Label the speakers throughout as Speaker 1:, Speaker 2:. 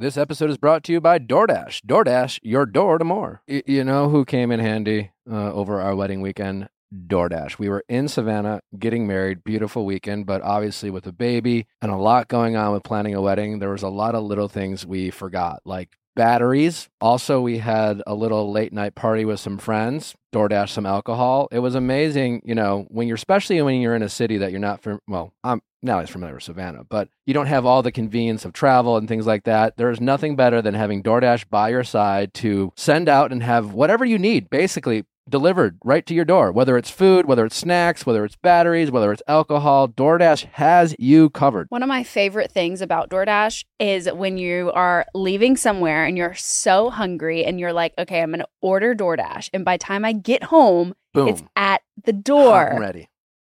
Speaker 1: This episode is brought to you by DoorDash. DoorDash, your door to more. Y- you know who came in handy uh, over our wedding weekend? DoorDash. We were in Savannah getting married, beautiful weekend, but obviously with a baby and a lot going on with planning a wedding, there was a lot of little things we forgot, like batteries. Also, we had a little late night party with some friends, DoorDash some alcohol. It was amazing, you know, when you're especially when you're in a city that you're not from well, I'm now he's familiar with Savannah, but you don't have all the convenience of travel and things like that. There's nothing better than having DoorDash by your side to send out and have whatever you need basically delivered right to your door. Whether it's food, whether it's snacks, whether it's batteries, whether it's alcohol, DoorDash has you covered.
Speaker 2: One of my favorite things about DoorDash is when you are leaving somewhere and you're so hungry and you're like, okay, I'm going to order DoorDash. And by the time I get home,
Speaker 1: Boom.
Speaker 2: it's at the door.
Speaker 1: And ready.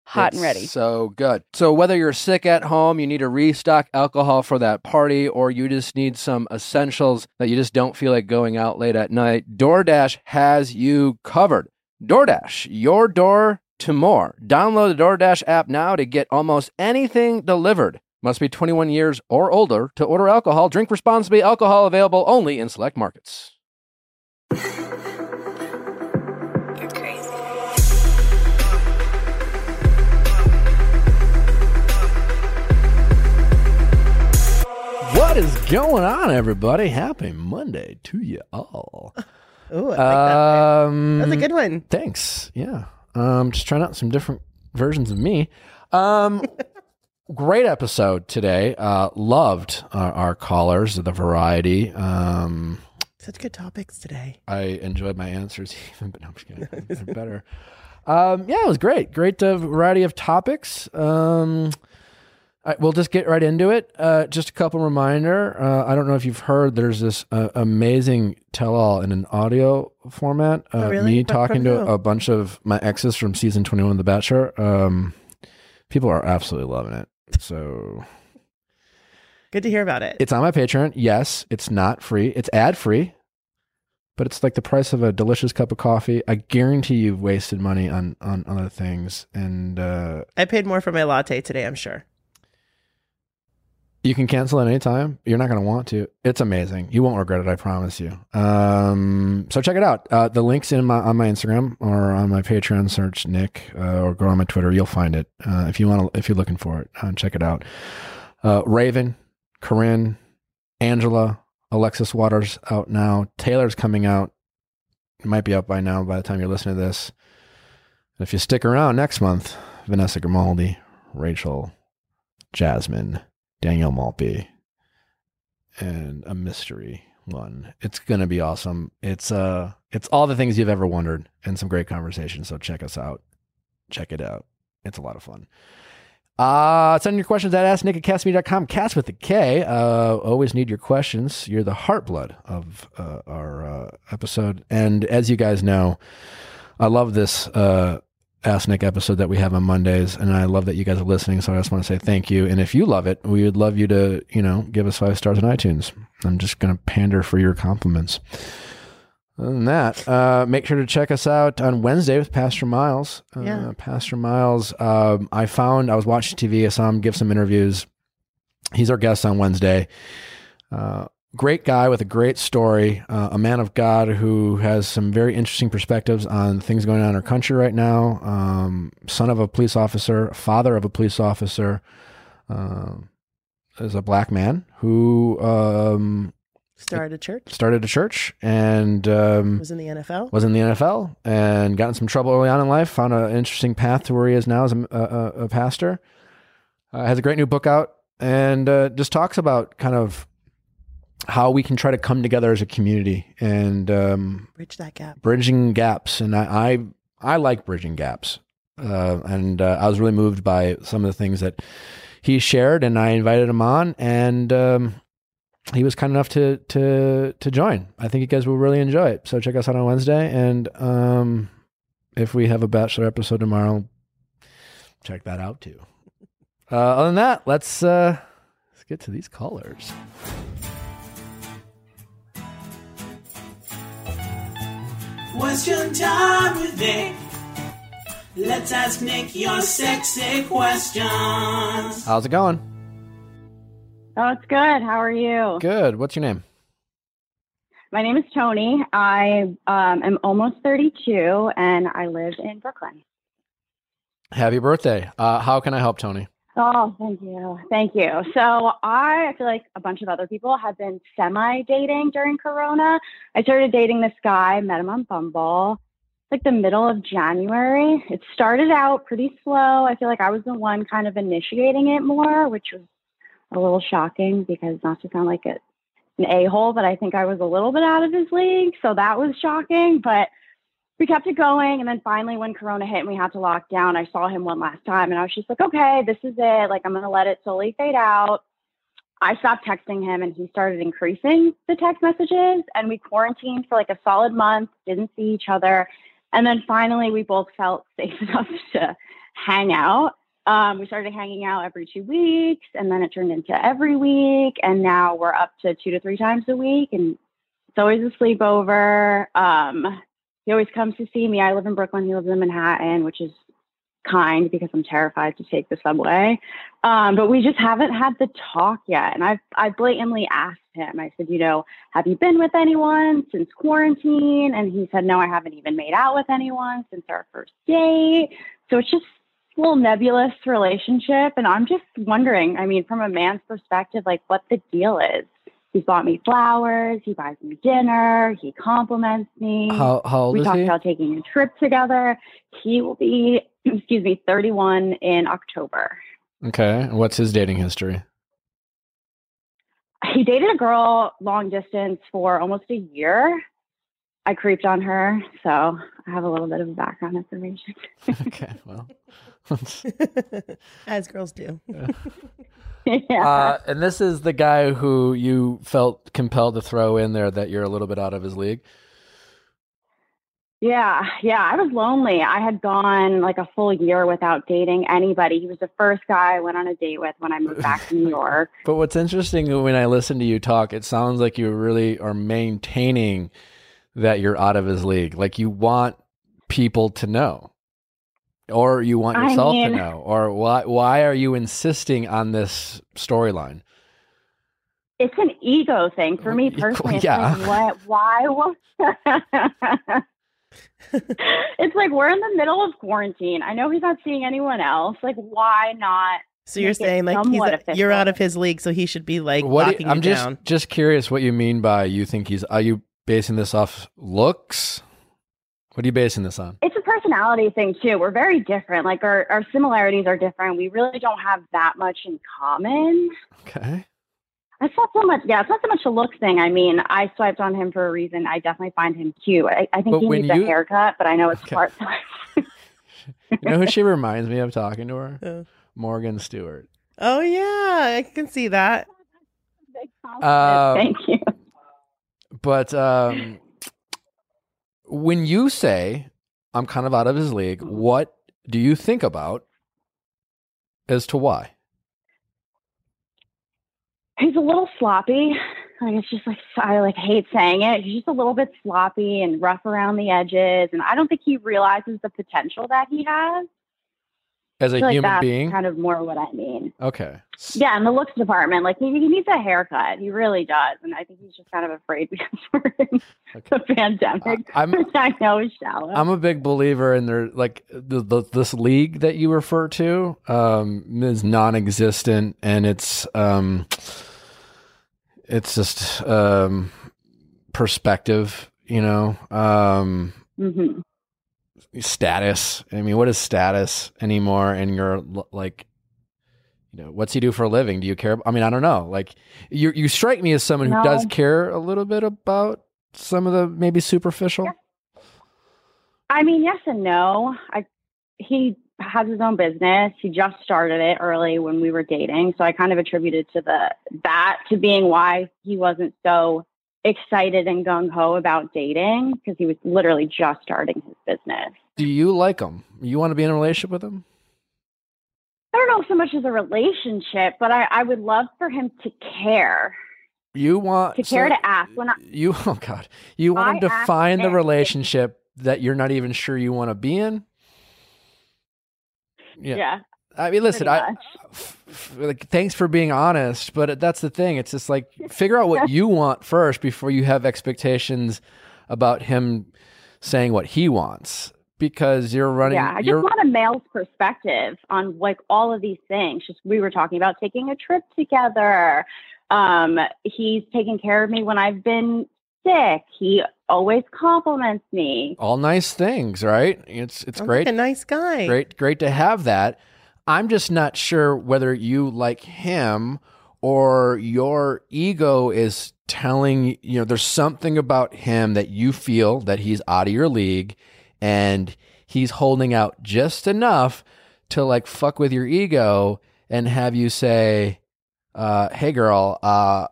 Speaker 2: Hot and ready.
Speaker 1: So good. So whether you're sick at home, you need to restock alcohol for that party, or you just need some essentials that you just don't feel like going out late at night, DoorDash has you covered. DoorDash, your door to more. Download the DoorDash app now to get almost anything delivered. Must be 21 years or older to order alcohol. Drink responsibly. Alcohol available only in select markets. What is going on, everybody? Happy Monday to you all.
Speaker 3: Oh, I like that.
Speaker 1: Um,
Speaker 3: That's a good one.
Speaker 1: Thanks. Yeah. Um, just trying out some different versions of me. Um, great episode today. Uh, loved our, our callers, the variety. Um,
Speaker 3: Such good topics today.
Speaker 1: I enjoyed my answers even, but no, I'm just kidding. They're better. Um, yeah, it was great. Great uh, variety of topics. Um, We'll just get right into it. Uh, just a couple reminder. Uh, I don't know if you've heard. There's this uh, amazing tell-all in an audio format. Uh,
Speaker 3: Oh, really?
Speaker 1: Me talking to a bunch of my exes from season 21 of The Bachelor. Um, people are absolutely loving it. So
Speaker 3: Good to hear about it.
Speaker 1: it's on my Patreon. Yes, it's not free. It's ad free, but it's like the price of a delicious cup of coffee. I guarantee you've wasted money on on other things, and uh,
Speaker 3: I paid more for my latte today, I'm sure.
Speaker 1: You can cancel at any time. You're not going to want to. It's amazing. You won't regret it. I promise you. Um, so check it out. Uh, the links in my on my Instagram or on my Patreon. Search Nick uh, or go on my Twitter. You'll find it uh, if you want. If you're looking for it, uh, check it out. Uh, Raven, Corinne, Angela, Alexis Waters out now. Taylor's coming out. It might be out by now by the time you're listening to this. If you stick around next month, Vanessa Grimaldi, Rachel, Jasmine, Danielle Maltby, and a mystery one. It's gonna be awesome. It's uh it's all the things you've ever wondered and some great conversation. So check us out. Check it out. It's a lot of fun. Uh, send your questions at asknick at kastmedia.com. Cast with the K. Uh, always need your questions. You're the heartblood of uh, our uh, episode. And as you guys know, I love this uh, Ask Nick episode that we have on Mondays, and I love that you guys are listening. So I just want to say thank you. And if you love it, we would love you to, you know, give us five stars on iTunes. I'm just going to pander for your compliments. Other than that, uh, make sure to check us out on Wednesday with Pastor Miles. Uh,
Speaker 3: Yeah.
Speaker 1: Pastor Miles, um, I found I was watching TV. I saw him give some interviews. He's our guest on Wednesday. Uh, great guy with a great story, uh, a man of God who has some very interesting perspectives on things going on in our country right now. Um, son of a police officer, father of a police officer, um, is a black man who um,
Speaker 3: Started a church,
Speaker 1: started a church and um,
Speaker 3: was in the NFL.
Speaker 1: was in the NFL and got in some trouble early on in life. Found an interesting path to where he is now as a, a, a pastor. Uh, has a great new book out and uh, just talks about kind of how we can try to come together as a community and um,
Speaker 3: Bridge that gap.
Speaker 1: bridging gaps. And I I, I like bridging gaps. Uh, and uh, I was really moved by some of the things that he shared, and I invited him on, and um, he was kind enough to to to join. I think you guys will really enjoy it. So check us out on Wednesday, and um, if we have a bachelor episode tomorrow, check that out too. Uh, other than that, let's uh, let's get to these callers.
Speaker 4: Question time with Nick. Let's ask Nick your sexy questions.
Speaker 1: How's it going?
Speaker 5: Oh, it's good. How are you?
Speaker 1: Good. What's your name?
Speaker 5: My name is Tony. I um, am almost 32 and I live in Brooklyn.
Speaker 1: Happy birthday. Uh, how can I help, Tony?
Speaker 5: Oh, thank you. Thank you. So I feel like a bunch of other people have been semi dating during Corona. I started dating this guy, met him on Bumble, like the middle of January. It started out pretty slow. I feel like I was the one kind of initiating it more, which was a little shocking because not to sound like a, an a hole, but I think I was a little bit out of his league. So that was shocking. But we kept it going. And then finally, when Corona hit and we had to lock down, I saw him one last time and I was just like, okay, this is it. Like, I'm going to let it slowly fade out. I stopped texting him and he started increasing the text messages. And we quarantined for like a solid month, didn't see each other. And then finally, we both felt safe enough to hang out. Um, we started hanging out every two weeks, and then it turned into every week. And now we're up to two to three times a week. And it's always a sleepover. Um, he always comes to see me. I live in Brooklyn. He lives in Manhattan, which is kind because I'm terrified to take the subway. Um, but we just haven't had the talk yet. And I've I blatantly asked him. I said, you know, have you been with anyone since quarantine? And he said, no, I haven't even made out with anyone since our first date. So it's just a little nebulous relationship. And I'm just wondering, I mean, from a man's perspective, like what the deal is. He's bought me flowers. He buys me dinner. He compliments me.
Speaker 1: How, how old
Speaker 5: we
Speaker 1: is
Speaker 5: talked
Speaker 1: he?
Speaker 5: about taking a trip together. He will be, excuse me, 31 in October.
Speaker 1: Okay. What's his dating history?
Speaker 5: He dated a girl long distance for almost a year. I creeped on her, so I have a little bit of background information.
Speaker 1: okay. Well.
Speaker 3: As girls do.
Speaker 5: yeah.
Speaker 1: Uh, and this is the guy who you felt compelled to throw in there that you're a little bit out of his league.
Speaker 5: Yeah, yeah, I was lonely. I had gone like a full year without dating anybody. He was the first guy I went on a date with when I moved back to New York.
Speaker 1: But what's interesting when I listen to you talk, it sounds like you really are maintaining that you're out of his league. Like you want people to know, or you want
Speaker 5: I
Speaker 1: yourself to know, or why? Why are you insisting on this storyline?
Speaker 5: It's an ego thing for me
Speaker 1: Well,
Speaker 5: personally. It's
Speaker 1: yeah.
Speaker 5: like, what? Why? It's like we're in the middle of quarantine. I know he's not seeing anyone else. Like, why not?
Speaker 3: So you're saying like he's a- you're out of his league, so he should be like
Speaker 1: what? do you- I'm
Speaker 3: you
Speaker 1: just
Speaker 3: down.
Speaker 1: just curious what you mean by you think he's. Are you basing this off looks? What are you basing this on?
Speaker 5: It's a personality thing too. We're very different. Like our, our similarities are different. We really don't have that much in common.
Speaker 1: Okay.
Speaker 5: It's not so much. Yeah, it's not so much a looks thing. I mean, I swiped on him for a reason. I definitely find him cute. I, I think
Speaker 1: But
Speaker 5: he needs
Speaker 1: you-
Speaker 5: a haircut, but I know it's
Speaker 1: Okay.
Speaker 5: part.
Speaker 1: You know who she reminds me of talking to her?
Speaker 3: Uh,
Speaker 1: Morgan Stewart.
Speaker 3: oh yeah, I can see that.
Speaker 1: Uh,
Speaker 5: Thank you.
Speaker 1: But um, when you say I'm kind of out of his league, mm-hmm. what do you think about as to why?
Speaker 5: He's a little sloppy. Like it's just like I like hate saying it. He's just a little bit sloppy and rough around the edges, and I don't think he realizes the potential that he has.
Speaker 1: As a
Speaker 5: like
Speaker 1: human
Speaker 5: that's
Speaker 1: being?
Speaker 5: kind of more what I mean.
Speaker 1: Okay.
Speaker 5: Yeah, in the looks department, like he, he needs a haircut. He really does, and I think he's just kind of afraid because we're in
Speaker 1: Okay.
Speaker 5: the pandemic.
Speaker 1: I- I'm
Speaker 5: I know shallow.
Speaker 1: I'm a big believer in there like the, the this league that you refer to um is non-existent and it's um it's just um perspective, you know. Um
Speaker 5: hmm
Speaker 1: status. I mean, what is status anymore? And you're like, you know, what's he do for a living? Do you care? I mean, I don't know. Like, you you strike me as someone who does care a little bit about some of the maybe superficial.
Speaker 5: I mean, yes and no. I he has his own business. He just started it early when we were dating, so I kind of attributed to the that to being why he wasn't so excited and gung ho about dating because he was literally just starting his business.
Speaker 1: Do you like him? You want to be in a relationship with him?
Speaker 5: I don't know so much as a relationship, but I, I would love for him to care.
Speaker 1: You want
Speaker 5: To care
Speaker 1: so
Speaker 5: to ask. When I,
Speaker 1: you oh god, you want him to find the relationship that you're not even sure you want to be in. Yeah.
Speaker 5: yeah.
Speaker 1: I mean, listen,
Speaker 5: pretty
Speaker 1: I,
Speaker 5: much.
Speaker 1: f- f- like, thanks for being honest, but that's the thing. It's just like figure out what you want first before you have expectations about him saying what he wants because you're running.
Speaker 5: Yeah, I just
Speaker 1: you're,
Speaker 5: want a male's perspective on like all of these things. Just we were talking about taking a trip together. Um, he's taken care of me when I've been sick. He always compliments me.
Speaker 1: all nice things, right? It's it's
Speaker 3: Sounds
Speaker 1: great.
Speaker 3: A nice guy.
Speaker 1: great great to have that i'm just not sure whether you like him or your ego is telling you know there's something about him that you feel that he's out of your league and he's holding out just enough to like fuck with your ego and have you say uh hey girl uh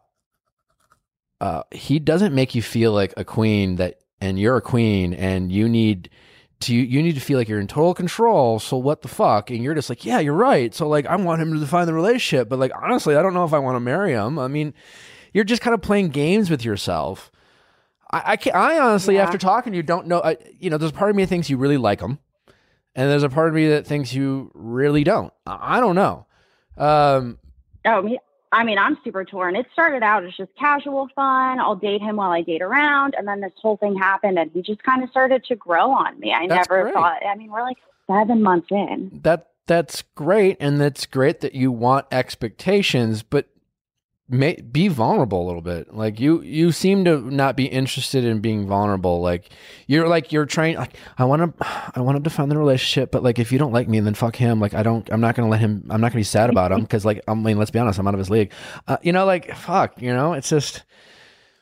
Speaker 1: uh he doesn't make you feel like a queen that and you're a queen and you need to you need to feel like you're in total control. So what the fuck? And you're just like, yeah, you're right. So like, I want him to define the relationship, but like, honestly, I don't know if I want to marry him. I mean, you're just kind of playing games with yourself. I I, can't, I honestly,
Speaker 5: Yeah.
Speaker 1: after talking to you, don't know. I, you know, there's a part of me that thinks you really like him, and there's a part of me that thinks you really don't. I, I don't know. Um,
Speaker 5: Oh, me. I mean, I'm super torn. It started out as just casual fun. I'll date him while I date around, and then this whole thing happened, and he just kind of started to grow on me. I
Speaker 1: That's
Speaker 5: never
Speaker 1: great.
Speaker 5: thought. I mean, we're like seven months in.
Speaker 1: that that's great and that's great that you want expectations but may, be vulnerable a little bit. Like you you seem to not be interested in being vulnerable. Like you're like you're trying like i want to i want to define the relationship but like if you don't like me then fuck him. Like i don't i'm not gonna let him i'm not gonna be sad about him because like i mean let's be honest i'm out of his league. Uh, you know like fuck you know it's just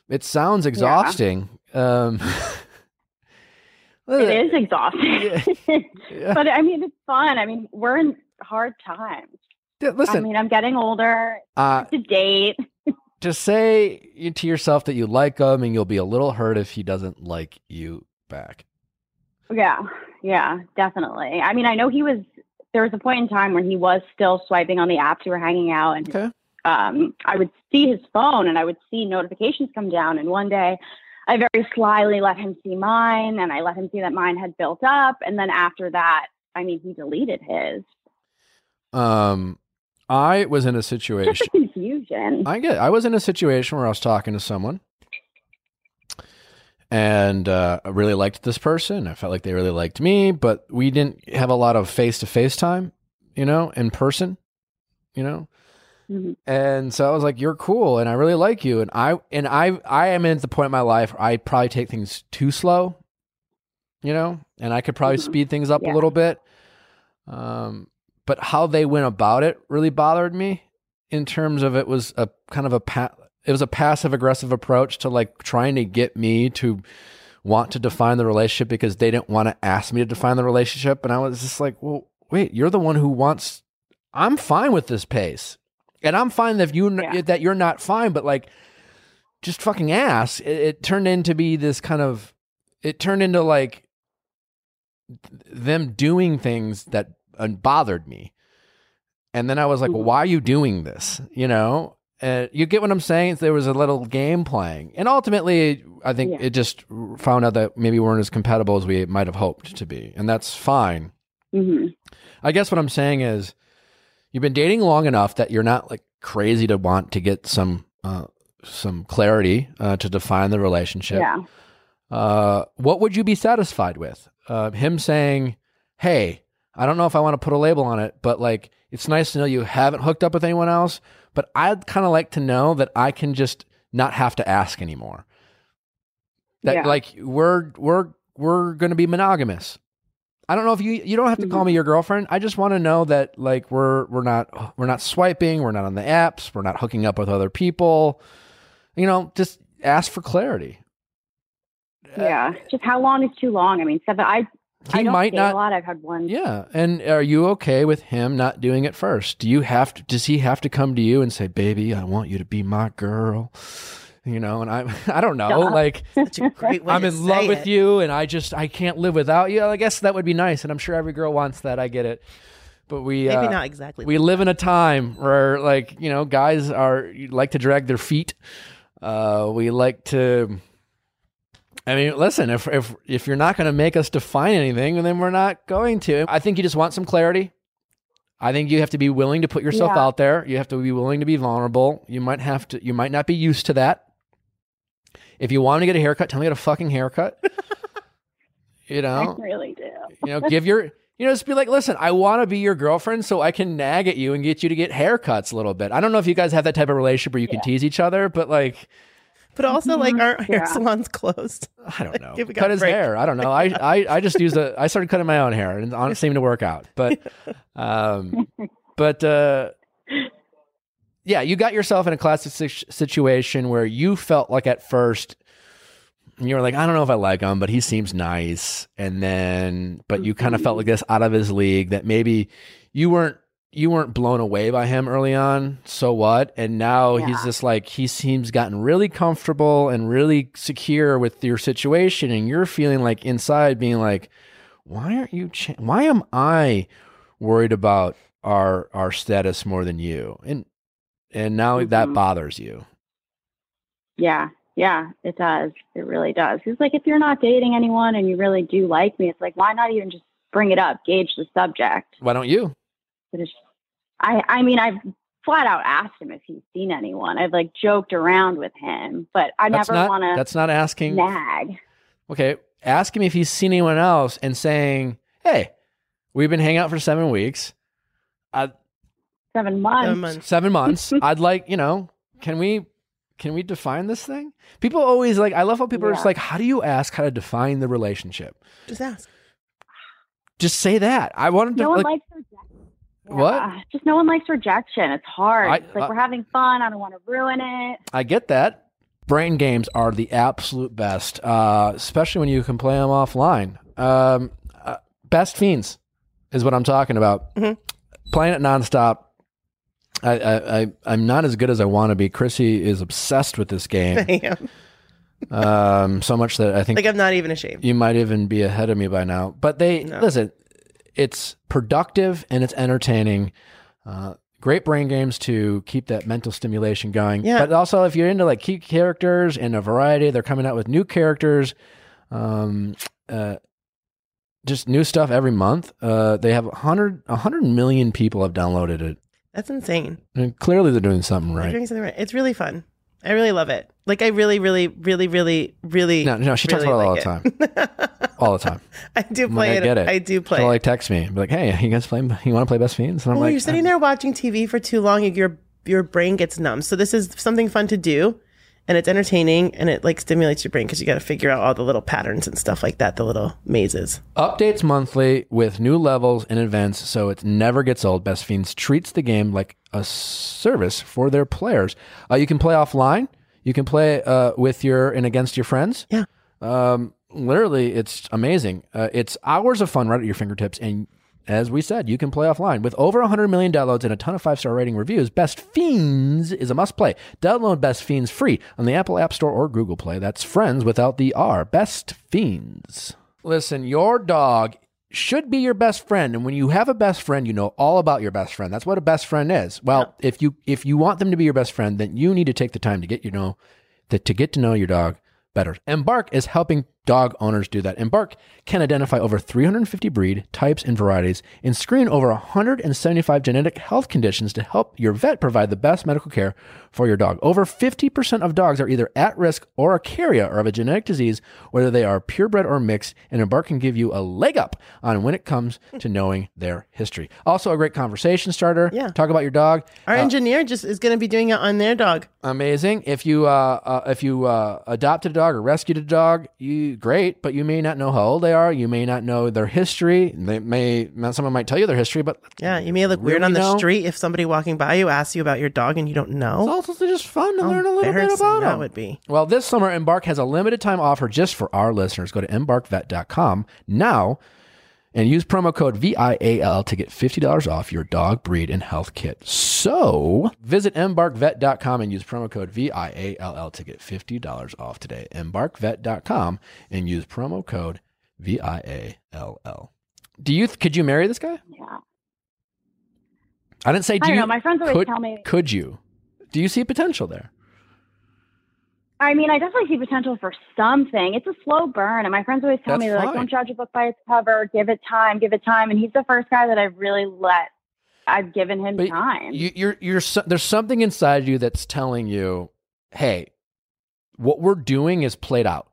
Speaker 1: it sounds exhausting. Um
Speaker 5: It is exhausting,
Speaker 1: Yeah.
Speaker 5: but I mean, it's fun. I mean, we're in hard times.
Speaker 1: Listen
Speaker 5: I mean, I'm getting older.
Speaker 1: uh
Speaker 5: To date,
Speaker 1: just say to yourself that you like him and you'll be a little hurt if he doesn't like you back.
Speaker 5: yeah, yeah, definitely. I mean, I know he was. There was a point in time when he was still swiping on the apps we were hanging out, and
Speaker 1: Okay.
Speaker 5: um, I would see his phone and I would see notifications come down. And one day, I very slyly let him see mine, and I let him see that mine had built up. And then after that, I mean, he deleted his.
Speaker 1: Um I was in a situation
Speaker 5: confusion.
Speaker 1: I get I was in a situation where I was talking to someone and uh, I really liked this person. I felt like they really liked me, but we didn't have a lot of face to face time, you know, in person, you know.
Speaker 5: Mhm.
Speaker 1: And so I was like, "You're cool, and I really like you." And I and I I am at the point in my life where I probably take things too slow, you know, and I could probably
Speaker 5: Mhm.
Speaker 1: speed things up
Speaker 5: Yeah.
Speaker 1: a little bit. Um, but how they went about it really bothered me. In terms of it was a kind of a pa- it was a passive aggressive approach to like trying to get me to want to define the relationship because they didn't want to ask me to define the relationship, and I was just like, "Well, wait, you're the one who wants." I'm fine with this pace and I'm fine that you
Speaker 5: Yeah.
Speaker 1: that you're not fine, but like, just fucking ask. It, it turned into be this kind of. It turned into like them doing things that uh, bothered me, and then I was like, well,
Speaker 5: Mhm.
Speaker 1: "Why are you doing this?" You know, and you get what I'm saying. There was a little game playing, and ultimately, I think
Speaker 5: Yeah.
Speaker 1: it just found out that maybe we weren't as compatible as we might have hoped to be, and that's fine.
Speaker 5: hmm
Speaker 1: I guess what I'm saying is you've been dating long enough that you're not like crazy to want to get some uh, some clarity uh, to define the relationship.
Speaker 5: Yeah.
Speaker 1: Uh, what would you be satisfied with? Uh, him saying, "Hey, I don't know if I want to put a label on it, but like it's nice to know you haven't hooked up with anyone else, but I'd kind of like to know that I can just not have to ask anymore. That
Speaker 5: Yeah.
Speaker 1: like we're we're we're going to be monogamous. I don't know if you you don't have to call
Speaker 5: Mm-hmm.
Speaker 1: me your girlfriend. I just want to know that like we're we're not we're not swiping, we're not on the apps, we're not hooking up with other people. You know, just ask for clarity.
Speaker 5: Yeah. Just how long is too long? I mean, seven. I
Speaker 1: He
Speaker 5: don't
Speaker 1: might not
Speaker 5: a lot. I've had one.
Speaker 1: Yeah, and are you okay with him not doing it first? Do you have to? Does he have to come to you and say, "Baby, I want you to be my girl"? You know, and I, I don't know,
Speaker 5: Duh.
Speaker 1: like
Speaker 3: Such a great way
Speaker 1: I'm in love
Speaker 3: say
Speaker 1: with you, and I just I can't live without you. I guess that would be nice, and I'm sure every girl wants that. I get it, but we
Speaker 3: Maybe
Speaker 1: uh,
Speaker 3: not exactly.
Speaker 1: we live in a time where like you know guys are like to drag their feet. Uh, we like to. I mean, listen. If if if you're not going to make us define anything, then we're not going to. I think you just want some clarity. I think you have to be willing to put yourself
Speaker 5: Yeah.
Speaker 1: out there. You have to be willing to be vulnerable. You might have to. You might not be used to that. If you want to get a haircut, tell me to get a fucking haircut. you know?
Speaker 5: I really do.
Speaker 1: you know, give your, you know, just be like, listen, I want to be your girlfriend, so I can nag at you and get you to get haircuts a little bit. I don't know if you guys have that type of relationship where you can tease each other, but like,
Speaker 3: But also, like, aren't hair
Speaker 5: Yeah.
Speaker 3: salons closed?
Speaker 1: I don't know,
Speaker 3: Give a guy
Speaker 1: cut his
Speaker 3: break.
Speaker 1: hair. I don't know. I, I, I just used a, I started cutting my own hair, and it honestly seemed to work out. But, um, but, uh, yeah, you got yourself in a classic situation where you felt like at first you were like, I don't know if I like him, but he seems nice. And then, but you kind of felt like this out of his league that maybe you weren't you weren't blown away by him early on. So what? And now he's just like he seems gotten really comfortable and really secure with your situation, and you're feeling like inside being like, why aren't you? Cha- why am I worried about our our status more than you? And and now that
Speaker 5: Mhm.
Speaker 1: bothers you.
Speaker 5: Yeah, yeah, it does. It really does. He's like, if you're not dating anyone and you really do like me, it's like, why not even just bring it up, gauge the subject?
Speaker 1: Why don't you?
Speaker 5: But it's, I, I mean, I've flat out asked him if he's seen anyone. I've like joked around with him, but I
Speaker 1: That's
Speaker 5: never want to
Speaker 1: That's not asking.
Speaker 5: nag.
Speaker 1: Okay, ask him if he's seen anyone else and saying, "Hey, we've been hanging out for seven weeks, uh,
Speaker 5: Seven months.
Speaker 3: Seven months.
Speaker 1: seven months. I'd like, you know, can we, can we define this thing? People always like. I love how people are just like, how do you ask how to define the relationship?
Speaker 3: Just ask.
Speaker 1: Just say that. I wanted to.
Speaker 5: No one
Speaker 1: like,
Speaker 5: likes rejection.
Speaker 1: What?
Speaker 5: Yeah, Just no one likes rejection. It's hard.
Speaker 1: I-
Speaker 5: it's like
Speaker 1: uh,
Speaker 5: we're having fun. I don't want to ruin it.
Speaker 1: I get that. Brain games are the absolute best, uh, especially when you can play them offline. Um, uh, best fiends is what I'm talking about.
Speaker 3: Mhm.
Speaker 1: Playing it nonstop. I, I, I, I'm not as good as I want to be. Chrissy is obsessed with this game,
Speaker 3: I am.
Speaker 1: um, so much that I think
Speaker 3: Like, I'm not even ashamed.
Speaker 1: you might even be ahead of me by now. But they
Speaker 3: No.
Speaker 1: listen. It's productive and it's entertaining. Uh, great brain games to keep that mental stimulation going.
Speaker 3: Yeah.
Speaker 1: But also, if you're into like key characters and a variety, they're coming out with new characters. Um, uh, just new stuff every month. Uh, they have 100, 100 million people have downloaded it.
Speaker 3: That's insane.
Speaker 1: And clearly, they're doing something
Speaker 3: You're doing something right. It's really fun. I really love it. Like, I really, really, really, really, really.
Speaker 1: No, no, she talks
Speaker 3: really
Speaker 1: about it all
Speaker 3: like
Speaker 1: the time. All the time.
Speaker 3: I do play
Speaker 1: like, I
Speaker 3: it.
Speaker 1: get it.
Speaker 3: I do play.
Speaker 1: She'll
Speaker 3: it.
Speaker 1: like text me, and be like, "Hey, you guys play? You want to play Best Fiends?" And I'm
Speaker 3: Well,
Speaker 1: like,
Speaker 3: you're sitting there watching TV for too long, your your brain gets numb. So this is something fun to do, and it's entertaining, and it like stimulates your brain because you got to figure out all the little patterns and stuff like that, the little mazes.
Speaker 1: Updates monthly with new levels and events, so it never gets old. Best Fiends treats the game like a service for their players. Uh, you can play offline. You can play uh, with your and against your friends.
Speaker 3: Yeah.
Speaker 1: Um, literally, it's amazing. Uh, it's hours of fun right at your fingertips, and as we said, you can play offline with over 100 million downloads and a ton of five star rating reviews. Best Fiends is a must play. Download Best Fiends free on the Apple App Store or Google Play. That's friends without the R. Best Fiends. Listen, your dog should be your best friend. And when you have a best friend you know all about your best friend. That's what a best friend is. Well if you if you want them to be your best friend then you need to take the time to get you know to, to get to know your dog better. Embark is helping dog owners do that embark can identify over 350 breed types and varieties and screen over 175 genetic health conditions to help your vet provide the best medical care for your dog over 50% of dogs are either at risk or a carrier or of a genetic disease whether they are purebred or mixed and embark can give you a leg up on when it comes to knowing their history also a great conversation starter
Speaker 3: Yeah.
Speaker 1: talk about your dog
Speaker 3: Our engineer just is going to be doing it on their dog.
Speaker 1: amazing. If you uh, uh, if you uh, adopted a dog or rescued a dog, you great, but you may not know how old they are. You may not know their history. They may someone might tell you their history, but
Speaker 3: Yeah, you may look weird
Speaker 1: Really
Speaker 3: on the
Speaker 1: know?
Speaker 3: street if somebody walking by you asks you about your dog and you don't
Speaker 1: it's
Speaker 3: know.
Speaker 1: also just fun to
Speaker 3: How
Speaker 1: learn a little bit about
Speaker 3: that
Speaker 1: them.
Speaker 3: would be.
Speaker 1: Well, this summer, Embark has a limited time offer just for our listeners. Go to embarkvet.com now and use promo code VIALL to get $50 off your dog, breed, and health kit. So visit embarkvet.com and use promo code VIALL to get $50 off today. Embarkvet.com and use promo code VIALL. Do you, could you marry this guy?
Speaker 5: Yeah.
Speaker 1: I didn't say, do
Speaker 5: I don't
Speaker 1: you,
Speaker 5: know. My friends always
Speaker 1: could,
Speaker 5: tell me.
Speaker 1: could you? Do you see potential there?
Speaker 5: I mean, I definitely see potential for something. It's a slow burn, and my friends always tell
Speaker 1: That's
Speaker 5: me they're like, "Don't judge a book by its cover. Give it time. Give it time." And he's the first guy that I've really let I've given him
Speaker 1: But
Speaker 5: time.
Speaker 1: You, you're you're there's something inside you that's telling you, hey, what we're doing is played out.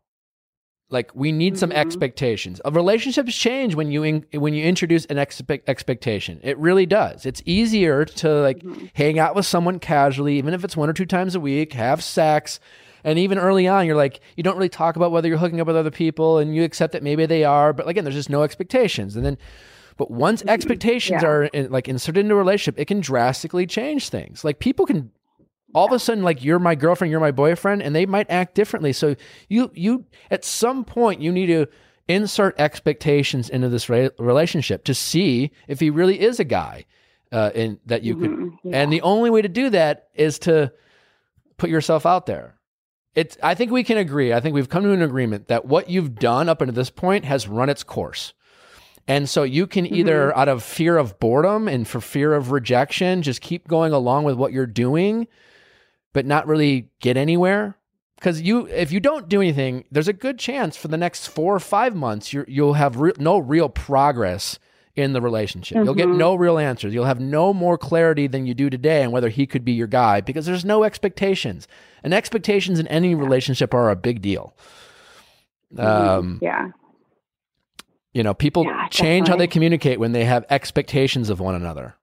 Speaker 1: Like we need some
Speaker 5: Mhm.
Speaker 1: expectations. A relationships change when you in, when you introduce an expect, expectation. It really does. It's easier to like
Speaker 5: Mhm.
Speaker 1: hang out with someone casually, even if it's one or two times a week, have sex. And even early on, you're like, you don't really talk about whether you're hooking up with other people and you accept that maybe they are. But again, there's just no expectations. And then, but once expectations
Speaker 5: Yeah.
Speaker 1: are in, like inserted into a relationship, it can drastically change things. Like people can all of a sudden like you're my girlfriend, you're my boyfriend, and they might act differently. So you you at some point you need to insert expectations into this re- relationship to see if he really is a guy uh, in that you could.
Speaker 5: Mhm. Yeah.
Speaker 1: And the only way to do that is to put yourself out there. It's. I think we can agree. I think we've come to an agreement that what you've done up until this point has run its course. And so you can either, mm-hmm. out of fear of boredom and for fear of rejection, just keep going along with what you're doing, but not really get anywhere. Because you, if you don't do anything, there's a good chance for the next four or five months you're, you'll have re- no real progress in the relationship. You'll get
Speaker 5: Mhm.
Speaker 1: no real answers. You'll have no more clarity than you do today on whether he could be your guy because there's no expectations. And expectations in any relationship are a big deal. Um,
Speaker 5: yeah.
Speaker 1: you know, people
Speaker 5: Yeah,
Speaker 1: change how they communicate when they have expectations of one another.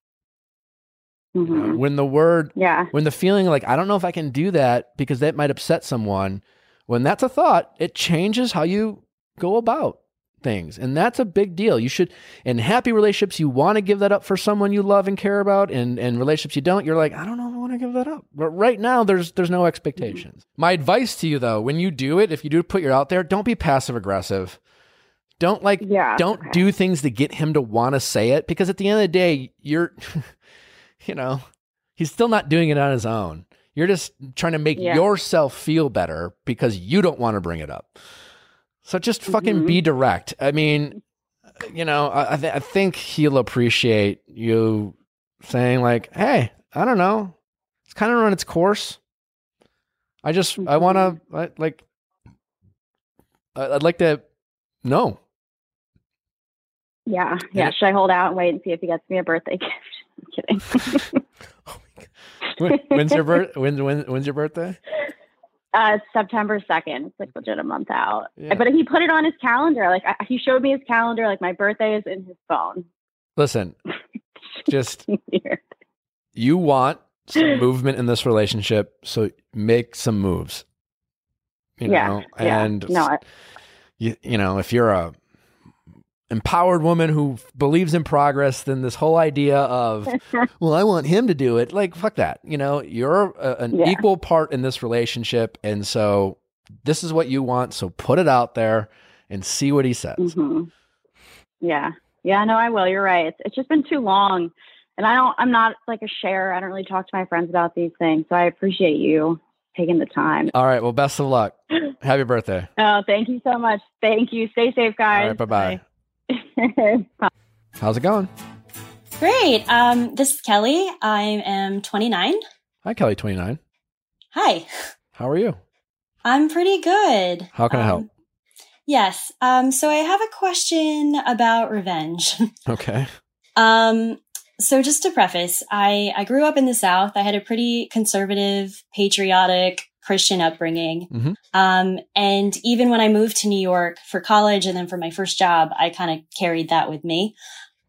Speaker 1: You know,
Speaker 5: Mhm.
Speaker 1: when the word,
Speaker 5: Yeah.
Speaker 1: when the feeling like, I don't know if I can do that because that might upset someone, when that's a thought, it changes how you go about things. And that's a big deal. You should, in happy relationships, you want to give that up for someone you love and care about. And, and relationships you don't, you're like, I don't know if I want to give that up. But right now, there's, there's no expectations. Mm-hmm. My advice to you though, when you do it, if you do put your out there, don't be passive aggressive. Don't like
Speaker 5: Yeah.
Speaker 1: don't
Speaker 5: okay.
Speaker 1: do things to get him to want to say it because at the end of the day you're you know he's still not doing it on his own you're just trying to make
Speaker 5: Yeah.
Speaker 1: yourself feel better because you don't want to bring it up so just fucking
Speaker 5: Mhm.
Speaker 1: be direct i mean you know i, I, th- I think he'll appreciate you saying like hey i don't know it's kind of run its course i just i want to like i'd like to know
Speaker 5: Yeah. Yeah. Should I hold out and wait and see if he gets me a birthday gift? I'm kidding.
Speaker 1: When- when's your birth? When, when, when's your birthday?
Speaker 5: Uh, September 2nd. It's like legit a month out.
Speaker 1: Yeah.
Speaker 5: But he put it on his calendar. Like I, he showed me his calendar. Like my birthday is in his phone.
Speaker 1: Listen, just
Speaker 5: Weird.
Speaker 1: you want some movement in this relationship, so make some moves. You
Speaker 5: Yeah,
Speaker 1: know,
Speaker 5: yeah.
Speaker 1: and
Speaker 5: No, I-
Speaker 1: you, you know, if you're a empowered woman who believes in progress, than this whole idea of, well, I want him to do it, like fuck that. You know, you're a, an
Speaker 5: Yeah.
Speaker 1: equal part in this relationship, and so this is what you want. So put it out there and see what he says.
Speaker 5: hmm Yeah. Yeah, no, I will. You're right. It's, it's just been too long. And I don't, I'm not like a share. I don't really talk to my friends about these things. So I appreciate you taking the time.
Speaker 1: All right. Well, best of luck. Happy birthday.
Speaker 5: Oh, thank you so much. Thank you. Stay safe,
Speaker 1: All
Speaker 5: guys.
Speaker 1: right. Bye bye. How's it going?
Speaker 6: Great. Um, this is Kelly. I am 29.
Speaker 1: Hi, Kelly, 29.
Speaker 6: Hi.
Speaker 1: How are you?
Speaker 6: I'm pretty good.
Speaker 1: How can I help?
Speaker 6: Um, Yes. Um, so I have a question about revenge.
Speaker 1: Okay.
Speaker 6: um, so just to preface, I, I grew up in the South. I had a pretty conservative, patriotic Christian upbringing.
Speaker 1: Mhm.
Speaker 6: Um, and even when I moved to New York for college and then for my first job, I kind of carried that with me.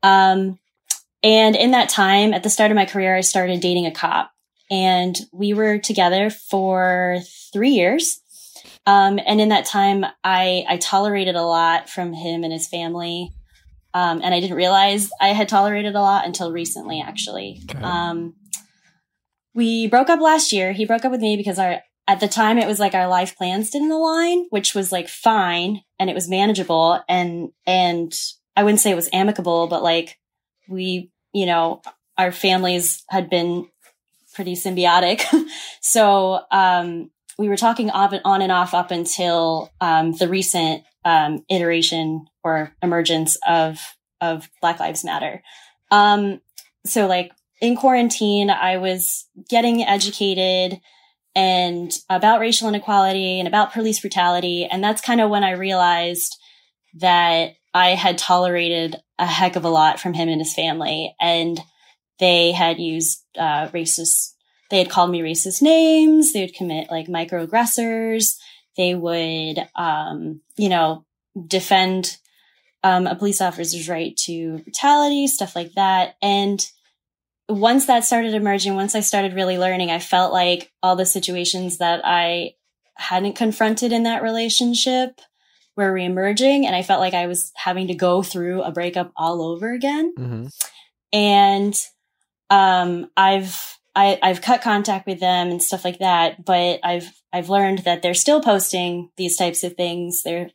Speaker 6: Um, and in that time, at the start of my career, I started dating a cop and we were together for three years. Um, and in that time, I, I tolerated a lot from him and his family. Um, and I didn't realize I had tolerated a lot until recently, actually.
Speaker 1: Okay.
Speaker 6: Um, we broke up last year. He broke up with me because our, at the time it was like our life plans didn't align, which was like fine and it was manageable. And, and I wouldn't say it was amicable, but like we, you know, our families had been pretty symbiotic. so, um, we were talking on and off up until um, the recent um, iteration or emergence of of Black Lives Matter. Um, so, like in quarantine, I was getting educated and about racial inequality and about police brutality, and that's kind of when I realized that I had tolerated a heck of a lot from him and his family, and they had used uh, racist. They had called me racist names. They would commit like microaggressors. They would, um, you know, defend um, a police officer's right to brutality, stuff like that. And once that started emerging, once I started really learning, I felt like all the situations that I hadn't confronted in that relationship were reemerging. And I felt like I was having to go through a breakup all over again.
Speaker 1: Mm-hmm.
Speaker 6: And um, I've I, I've cut contact with them and stuff like that, but I've I've learned that they're still posting these types of things. Their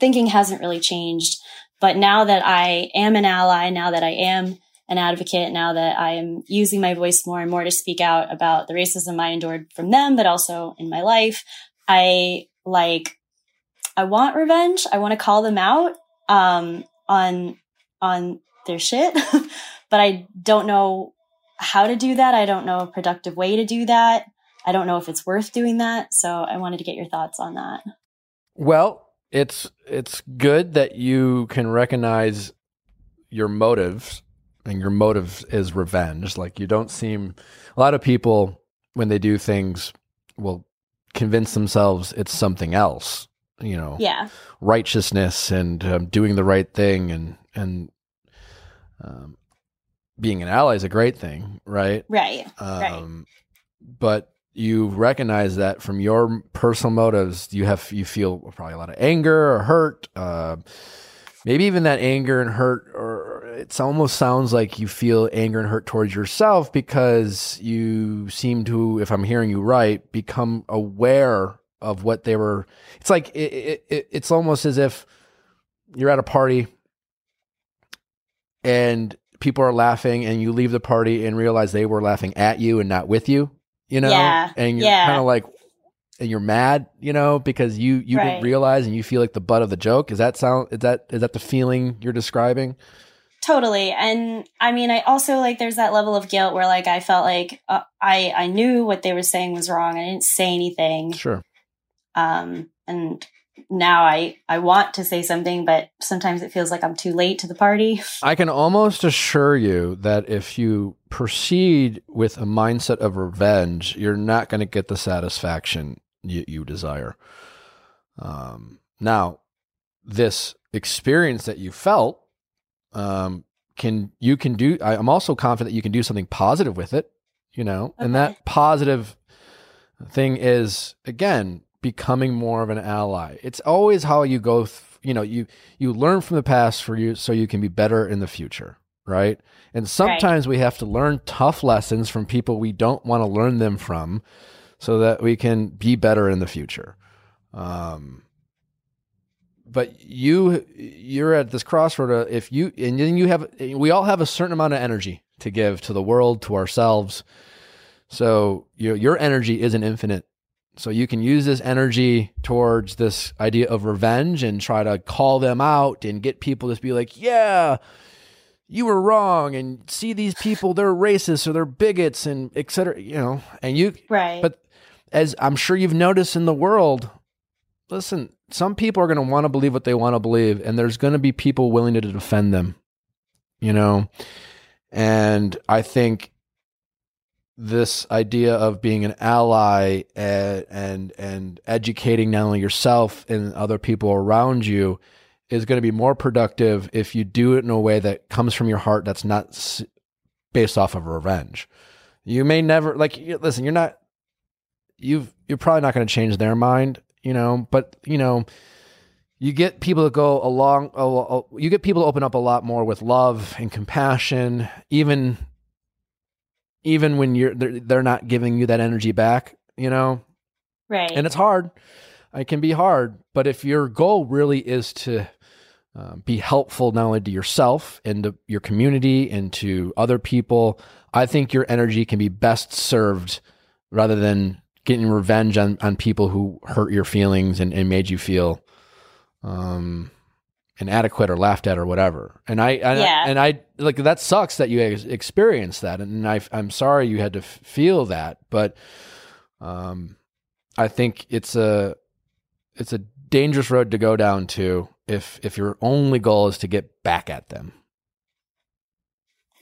Speaker 6: thinking hasn't really changed. But now that I am an ally, now that I am an advocate, now that I am using my voice more and more to speak out about the racism I endured from them, but also in my life, I like I want revenge. I want to call them out um, on on their shit, but I don't know how to do that. I don't know a productive way to do that. I don't know if it's worth doing that. So I wanted to get your thoughts on that.
Speaker 1: Well, it's it's good that you can recognize your motives and your motive is revenge. Like you don't seem a lot of people when they do things will convince themselves it's something else. You know,
Speaker 6: Yeah.
Speaker 1: righteousness and um, doing the right thing and and um, being an ally is a great thing, right?
Speaker 6: Right. Right.
Speaker 1: Um, But you recognize that from your personal motives, you have you feel probably a lot of anger or hurt. Uh, maybe even that anger and hurt, or it almost sounds like you feel anger and hurt towards yourself because you seem to, if I'm hearing you right, become aware of what they were. It's like it, it, it, it's almost as if you're at a party and people are laughing and you leave the party and realize they were laughing at you and not with you you know
Speaker 6: Yeah,
Speaker 1: and you're
Speaker 6: yeah.
Speaker 1: kind of like and you're mad you know because you you didn't realize and you feel like the butt of the joke is that sound is that is that the feeling you're describing
Speaker 6: Totally. And I mean, I also like there's that level of guilt where like I felt like uh, I I knew what they were saying was wrong. I didn't say anything.
Speaker 1: sure
Speaker 6: Um and now I I want to say something, but sometimes it feels like I'm too late to the party.
Speaker 1: I can almost assure you that if you proceed with a mindset of revenge, you're not going to get the satisfaction you, you desire. Um, now, this experience that you felt, um, can you can do? I, I'm also confident you can do something positive with it. You know, and that positive thing is again becoming more of an ally. It's always how you go. Th- you know, you you learn from the past for you so you can be better in the future, right? And sometimes we have to learn tough lessons from people we don't want to learn them from, so that we can be better in the future. Um, but you you're at this crossroad. If you and then you have, we all have a certain amount of energy to give to the world, to ourselves. So your your energy isn't infinite. So you can use this energy towards this idea of revenge and try to call them out and get people to be like, yeah, you were wrong, and see these people, they're racist or they're bigots and et cetera, you know, and you
Speaker 6: Right.
Speaker 1: but as I'm sure you've noticed in the world, listen, some people are going to want to believe what they want to believe, and there's going to be people willing to defend them, you know? And I think this idea of being an ally and, and, and educating not only yourself and other people around you is going to be more productive if you do it in a way that comes from your heart that's not based off of revenge. You may never like listen, you're not you've you're probably not going to change their mind, you know, but you know, you get people to go along you get people to open up a lot more with love and compassion even even when you're they're, they're not giving you that energy back, you know?
Speaker 6: right.
Speaker 1: and it's hard. It can be hard, but if your goal really is to uh, be helpful not only to yourself and to your community and to other people, I think your energy can be best served rather than getting revenge on, on people who hurt your feelings and, and made you feel um, inadequate or laughed at or whatever. And I, and
Speaker 6: Yeah.
Speaker 1: I, and I like that sucks that you ex- experienced that, and I, I'm sorry you had to f- feel that, but um, I think it's a it's a dangerous road to go down to if if your only goal is to get back at them.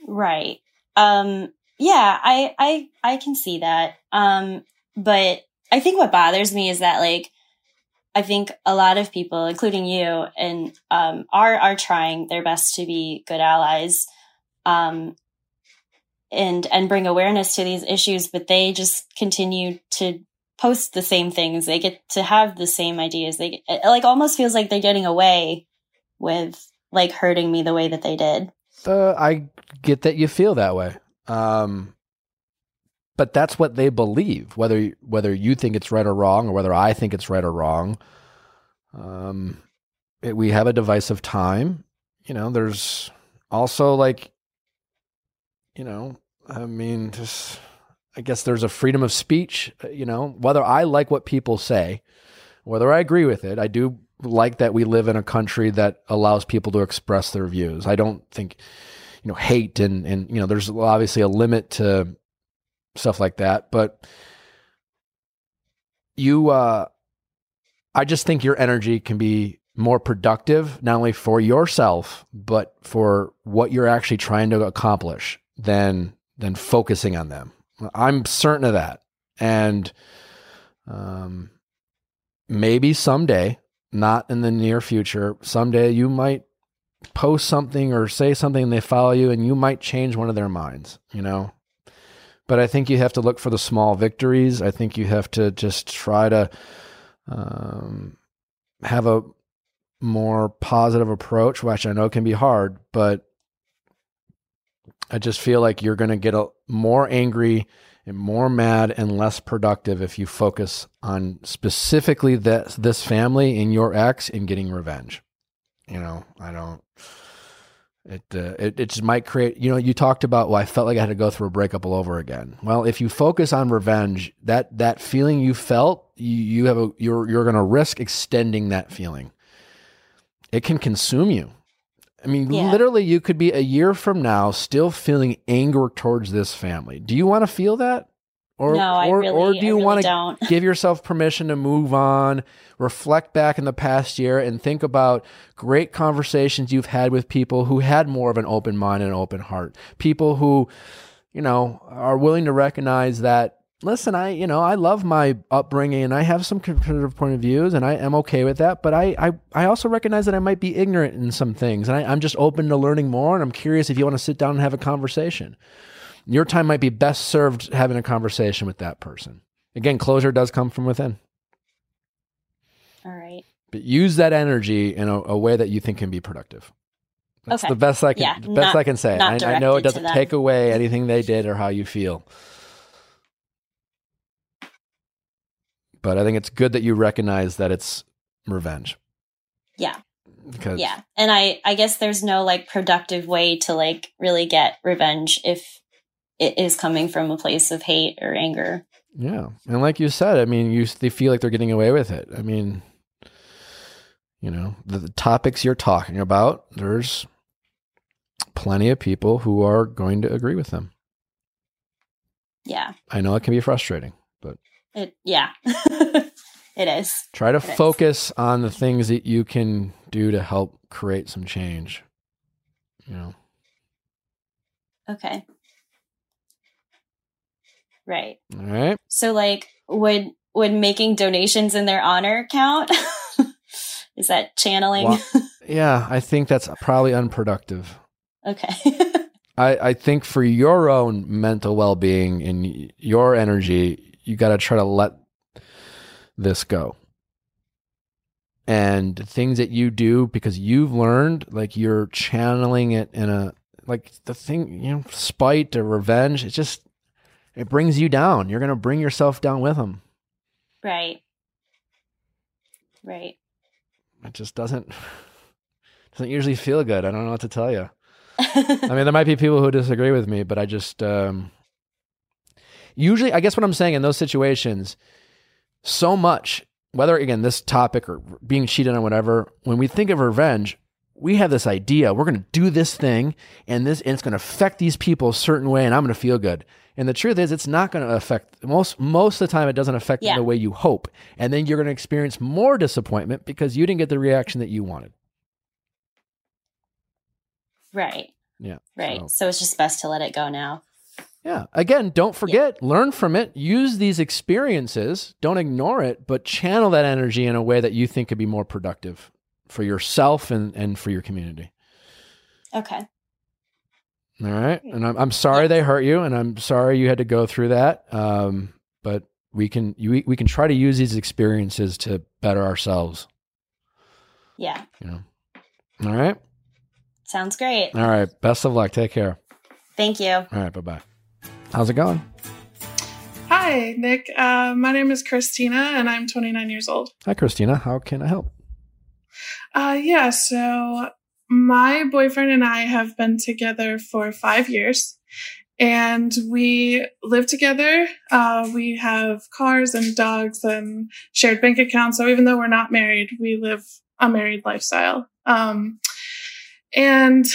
Speaker 6: Right. um, yeah, I, I, I can see that. Um, but I think what bothers me is that like, I think a lot of people, including you, and um, are are trying their best to be good allies, um, and and bring awareness to these issues, but they just continue to post the same things. They get to have the same ideas. They it, like almost feels like they're getting away with like hurting me the way that they did.
Speaker 1: Uh, I get that you feel that way. Um, but that's what they believe. Whether whether you think it's right or wrong, or whether I think it's right or wrong, um, it, we have a divisive time. You know, there's also like, you know, I mean, just I guess there's a freedom of speech. uh, You know, whether I like what people say, whether I agree with it, I do like that we live in a country that allows people to express their views. I don't think, you know, hate and and you know, there's obviously a limit to stuff like that, but you uh I just think your energy can be more productive not only for yourself but for what you're actually trying to accomplish than than focusing on them. I'm certain of that. And um maybe someday, not in the near future, someday you might post something or say something and they follow you and you might change one of their minds, you know? But I think you have to look for the small victories. I think you have to just try to um, have a more positive approach, which I know can be hard, but I just feel like you're going to get a, more angry and more mad and less productive if you focus on specifically this this family and your ex and getting revenge. You know, I don't. It, uh, it it just might create. You know, you talked about. Well, I felt like I had to go through a breakup all over again. Well, if you focus on revenge, that that feeling you felt, you, you have a you're you're going to risk extending that feeling. It can consume you. I mean,
Speaker 6: Yeah.
Speaker 1: literally, you could be a year from now still feeling anger towards this family. Do you want to feel that? Or,
Speaker 6: no, I
Speaker 1: or,
Speaker 6: really,
Speaker 1: or do you
Speaker 6: really
Speaker 1: want to give yourself permission to move on, reflect back in the past year, and think about great conversations you've had with people who had more of an open mind and open heart. People who, you know, are willing to recognize that. Listen, I you know I love my upbringing and I have some conservative point of views and I am okay with that. But I I, I also recognize that I might be ignorant in some things and I, I'm just open to learning more. And I'm curious if you want to sit down and have a conversation your time might be best served having a conversation with that person. Again, closure does come from within,
Speaker 6: All right.
Speaker 1: but use that energy in a, a way that you think can be productive. That's
Speaker 6: Okay.
Speaker 1: the best I can
Speaker 6: Yeah,
Speaker 1: best
Speaker 6: not-
Speaker 1: I can say. I, I know it doesn't take away anything they did or how you feel. But I think it's good that you recognize that it's revenge.
Speaker 6: Yeah.
Speaker 1: Because
Speaker 6: Yeah. And I I guess there's no like productive way to like really get revenge if it is coming from a place of hate or anger.
Speaker 1: Yeah, and like you said, I mean, you they feel like they're getting away with it. I mean, you know, the, the topics you're talking about, there's plenty of people who are going to agree with them.
Speaker 6: Yeah.
Speaker 1: I know it can be frustrating, but
Speaker 6: It yeah. it is.
Speaker 1: try to
Speaker 6: It is.
Speaker 1: focus on the things that you can do to help create some change. You know,
Speaker 6: Okay. Right.
Speaker 1: all right.
Speaker 6: So like would would making donations in their honor count? is that channeling?
Speaker 1: Well- Yeah, I think that's probably unproductive.
Speaker 6: okay.
Speaker 1: I, I think for your own mental well being and your energy, you got to try to let this go. And things that you do because you've learned, like you're channeling it in a, like the thing, you know, spite or revenge, it's just, it brings you down. You're going to bring yourself down with them.
Speaker 6: right. Right.
Speaker 1: It just doesn't, doesn't usually feel good. I don't know what to tell you. I mean, there might be people who disagree with me, but I just um, usually, I guess what I'm saying in those situations, so much, whether again this topic or being cheated on, whatever, when we think of revenge, we have this idea we're going to do this thing, and this and it's going to affect these people a certain way, and I'm going to feel good. And the truth is, it's not going to affect most most of the time. It doesn't affect
Speaker 6: Yeah.
Speaker 1: the way you hope, and then you're going to experience more disappointment because you didn't get the reaction that you wanted.
Speaker 6: right.
Speaker 1: Yeah,
Speaker 6: Right.
Speaker 1: so-
Speaker 6: So. it's just best to let it go now.
Speaker 1: Yeah. Again, don't forget, learn from it, use these experiences, don't ignore it, but channel that energy in a way that you think could be more productive for yourself and, and for your community.
Speaker 6: Okay.
Speaker 1: All right. And I'm, I'm sorry they hurt you and I'm sorry you had to go through that. Um, but we can, you, we can try to use these experiences to better ourselves,
Speaker 6: Yeah.
Speaker 1: you know? All right.
Speaker 6: Sounds great.
Speaker 1: All right. Best of luck. Take care.
Speaker 6: Thank you.
Speaker 1: All right. Bye bye. How's it going?
Speaker 7: Hi, Nick. Uh, my name is Christina, and I'm 29 years old.
Speaker 1: Hi, Christina. How can I help?
Speaker 7: Uh, yeah, so my boyfriend and I have been together for five years, and we live together. Uh, we have cars and dogs and shared bank accounts. So even though we're not married, we live a married lifestyle. Um, and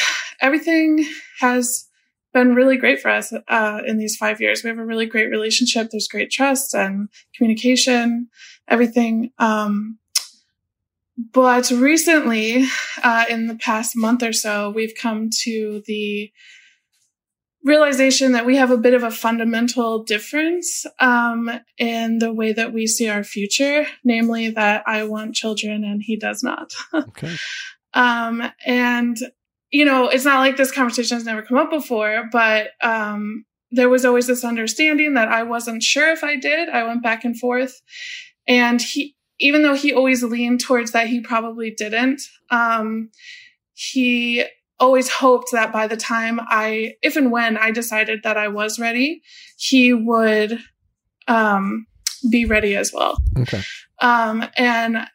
Speaker 7: everything has been really great for us uh, in these five years. We have a really great relationship. There's great trust and communication, everything. Um, but recently, uh, in the past month or so, we've come to the realization that we have a bit of a fundamental difference um, in the way that we see our future, namely that I want children and he does not.
Speaker 1: Okay.
Speaker 7: Um, and, you know, it's not like this conversation has never come up before, but um, there was always this understanding that I wasn't sure if I did. I went back and forth. And he, even though he always leaned towards that he probably didn't, um, he always hoped that by the time I, if and when I decided that I was ready, he would um, be ready as well.
Speaker 1: Okay.
Speaker 7: Um, and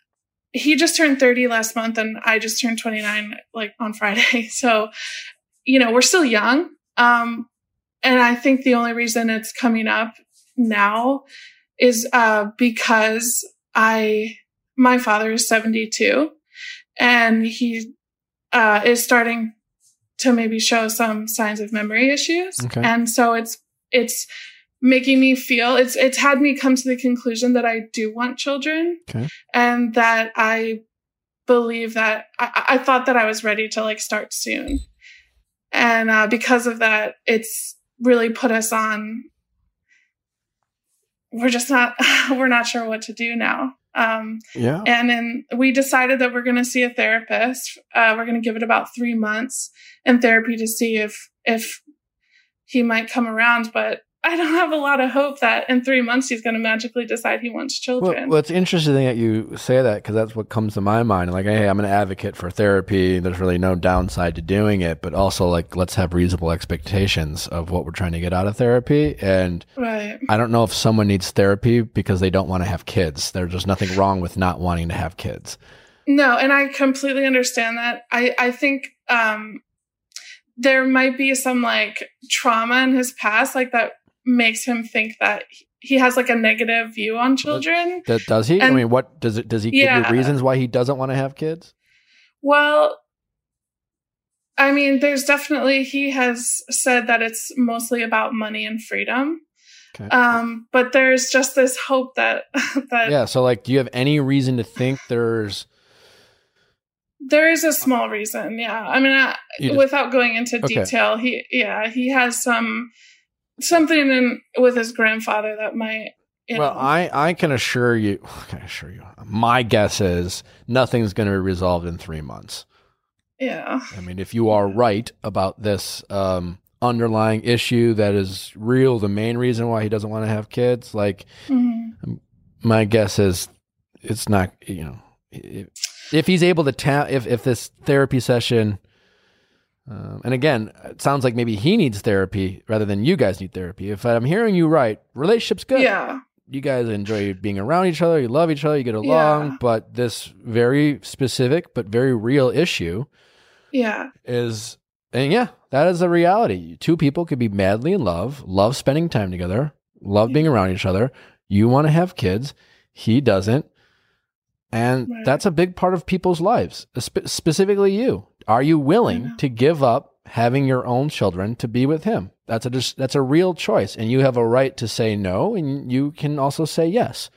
Speaker 7: he just turned 30 last month and I just turned 29 like on Friday. So, you know, we're still young. Um, and I think the only reason it's coming up now is, uh, because I, my father is 72 and he, uh, is starting to maybe show some signs of memory issues.
Speaker 1: Okay.
Speaker 7: And so it's, it's making me feel it's it's had me come to the conclusion that I do want children
Speaker 1: Okay.
Speaker 7: and that I believe that I, I thought that I was ready to like start soon. And uh, because of that, it's really put us on. We're just not, we're not sure what to do now. Um,
Speaker 1: Yeah.
Speaker 7: and then we decided that we're going to see a therapist. Uh, we're going to give it about three months in therapy to see if, if he might come around. But I don't have a lot of hope that in three months he's going to magically decide he wants
Speaker 1: Well,
Speaker 7: children.
Speaker 1: well, it's interesting that you say that because that's what comes to my mind. Like, hey, I'm an advocate for therapy. There's really no downside to doing it, but also like let's have reasonable expectations of what we're trying to get out of therapy. And
Speaker 7: right.
Speaker 1: I don't know if someone needs therapy because they don't want to have kids. There's just nothing wrong with not wanting to have kids.
Speaker 7: No, and I completely understand that. I, I think um, there might be some like trauma in his past, like that makes him think that he has like a negative view on children.
Speaker 1: Th- Does he? I mean, what does it? Does he give you reasons why he doesn't want to have kids?
Speaker 7: Well, I mean, there's definitely, he has said that it's mostly about money and freedom.
Speaker 1: Okay.
Speaker 7: Um, but there's just this hope that, that
Speaker 1: yeah. So, like, do you have any reason to think there's?
Speaker 7: there is a small reason. Yeah. I mean, I, without going into
Speaker 1: Okay.
Speaker 7: detail, he, yeah, he has some, something in with his grandfather that might,
Speaker 1: Well,
Speaker 7: know,
Speaker 1: I, I can assure you, I can assure you, my guess is nothing's going to be resolved in three months.
Speaker 7: yeah.
Speaker 1: I mean, if you are right about this um, underlying issue that is real, the main reason why he doesn't want to have kids, like
Speaker 7: Mhm.
Speaker 1: my guess is it's not, you know, if, if he's able to tap, if, if this therapy session, um, and again, it sounds like maybe he needs therapy rather than you guys need therapy. If I'm hearing you right, relationship's good.
Speaker 7: Yeah.
Speaker 1: you guys enjoy being around each other, you love each other, you get along,
Speaker 7: Yeah.
Speaker 1: but this very specific but very real issue
Speaker 7: Yeah.
Speaker 1: is and yeah, that is a reality. Two people could be madly in love, love spending time together, love being around each other. You want to have kids, he doesn't. And
Speaker 7: Right.
Speaker 1: that's a big part of people's lives, spe- specifically you. Are you willing to give up having your own children to be with him? That's a just, that's a real choice and you have a right to say no and you can also say yes.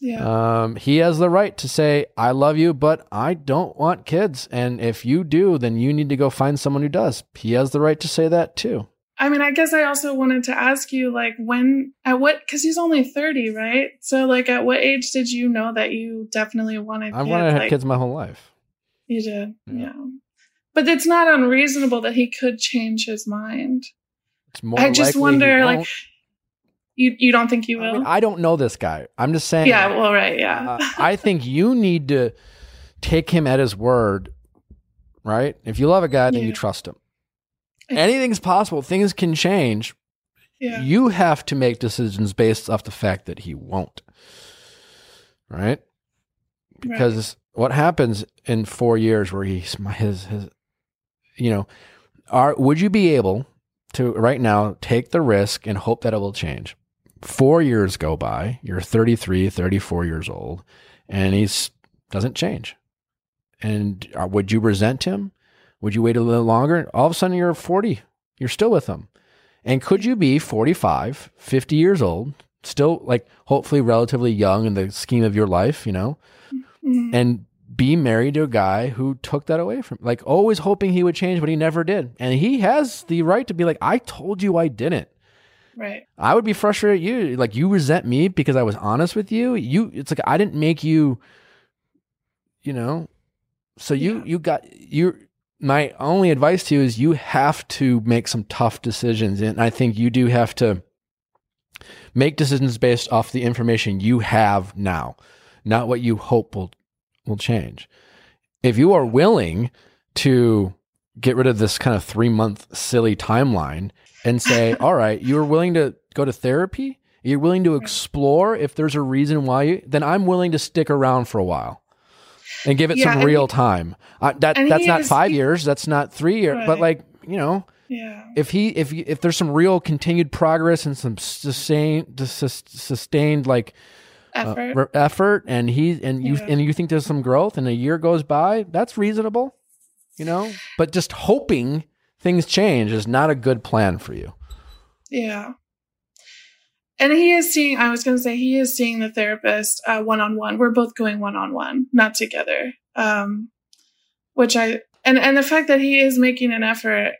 Speaker 7: Yeah.
Speaker 1: Um, he has the right to say, I love you, but I don't want kids. And if you do, then you need to go find someone who does. He has the right to say that too.
Speaker 7: I mean, I guess I also wanted to ask you, like, when, at what, because he's only 30, right? So, like, at what age did you know that you definitely wanted
Speaker 1: I wanted to have
Speaker 7: Like,
Speaker 1: kids my whole life.
Speaker 7: You did,
Speaker 1: Yeah.
Speaker 7: yeah. But it's not unreasonable that he could change his mind.
Speaker 1: It's more.
Speaker 7: I just wonder, like, you, you don't think you
Speaker 1: I,
Speaker 7: will?
Speaker 1: mean, I don't know this guy. I'm just saying.
Speaker 7: yeah, well, right, yeah.
Speaker 1: uh, I think you need to take him at his word, right? If you love a guy, then you trust him. Anything's possible. Things can change.
Speaker 7: yeah.
Speaker 1: You have to make decisions based off the fact that he won't. Right? Because what happens in four years where he's his his you know, are would you be able to right now take the risk and hope that it will change? Four years go by, you're 33, 34 years old, and he's doesn't change. And uh, would you resent him? Would you wait a little longer? All of a sudden you're 40. You're still with him. And could you be 45, 50 years old, still like hopefully relatively young in the scheme of your life, you know,
Speaker 7: Mhm.
Speaker 1: and be married to a guy who took that away from like always hoping he would change, but he never did. And he has the right to be like, I told you I didn't.
Speaker 7: right.
Speaker 1: I would be frustrated at you. Like you resent me because I was honest with you. You it's like I didn't make you you know. So you
Speaker 7: Yeah.
Speaker 1: you got you my only advice to you is you have to make some tough decisions and I think you do have to make decisions based off the information you have now, not what you hope will will change. If you are willing to get rid of this kind of 3 month silly timeline and say, all right, you're willing to go to therapy, you're willing to explore if there's a reason why you, then I'm willing to stick around for a while and give it
Speaker 7: Yeah,
Speaker 1: some real time. Uh, that that's not
Speaker 7: is-
Speaker 1: five years, that's not three years, but like you know,
Speaker 7: Yeah.
Speaker 1: if he if if there's some real continued progress and some sustained sustained like
Speaker 7: Effort.
Speaker 1: re- effort, and he and you
Speaker 7: Yeah.
Speaker 1: and you think there's some growth, and a year goes by, that's reasonable, you know. But just hoping things change is not a good plan for you.
Speaker 7: Yeah. And he is seeing, I was going to say, he is seeing the therapist one on one. We're both going one on one, not together. Um, which I, and, and the fact that he is making an effort,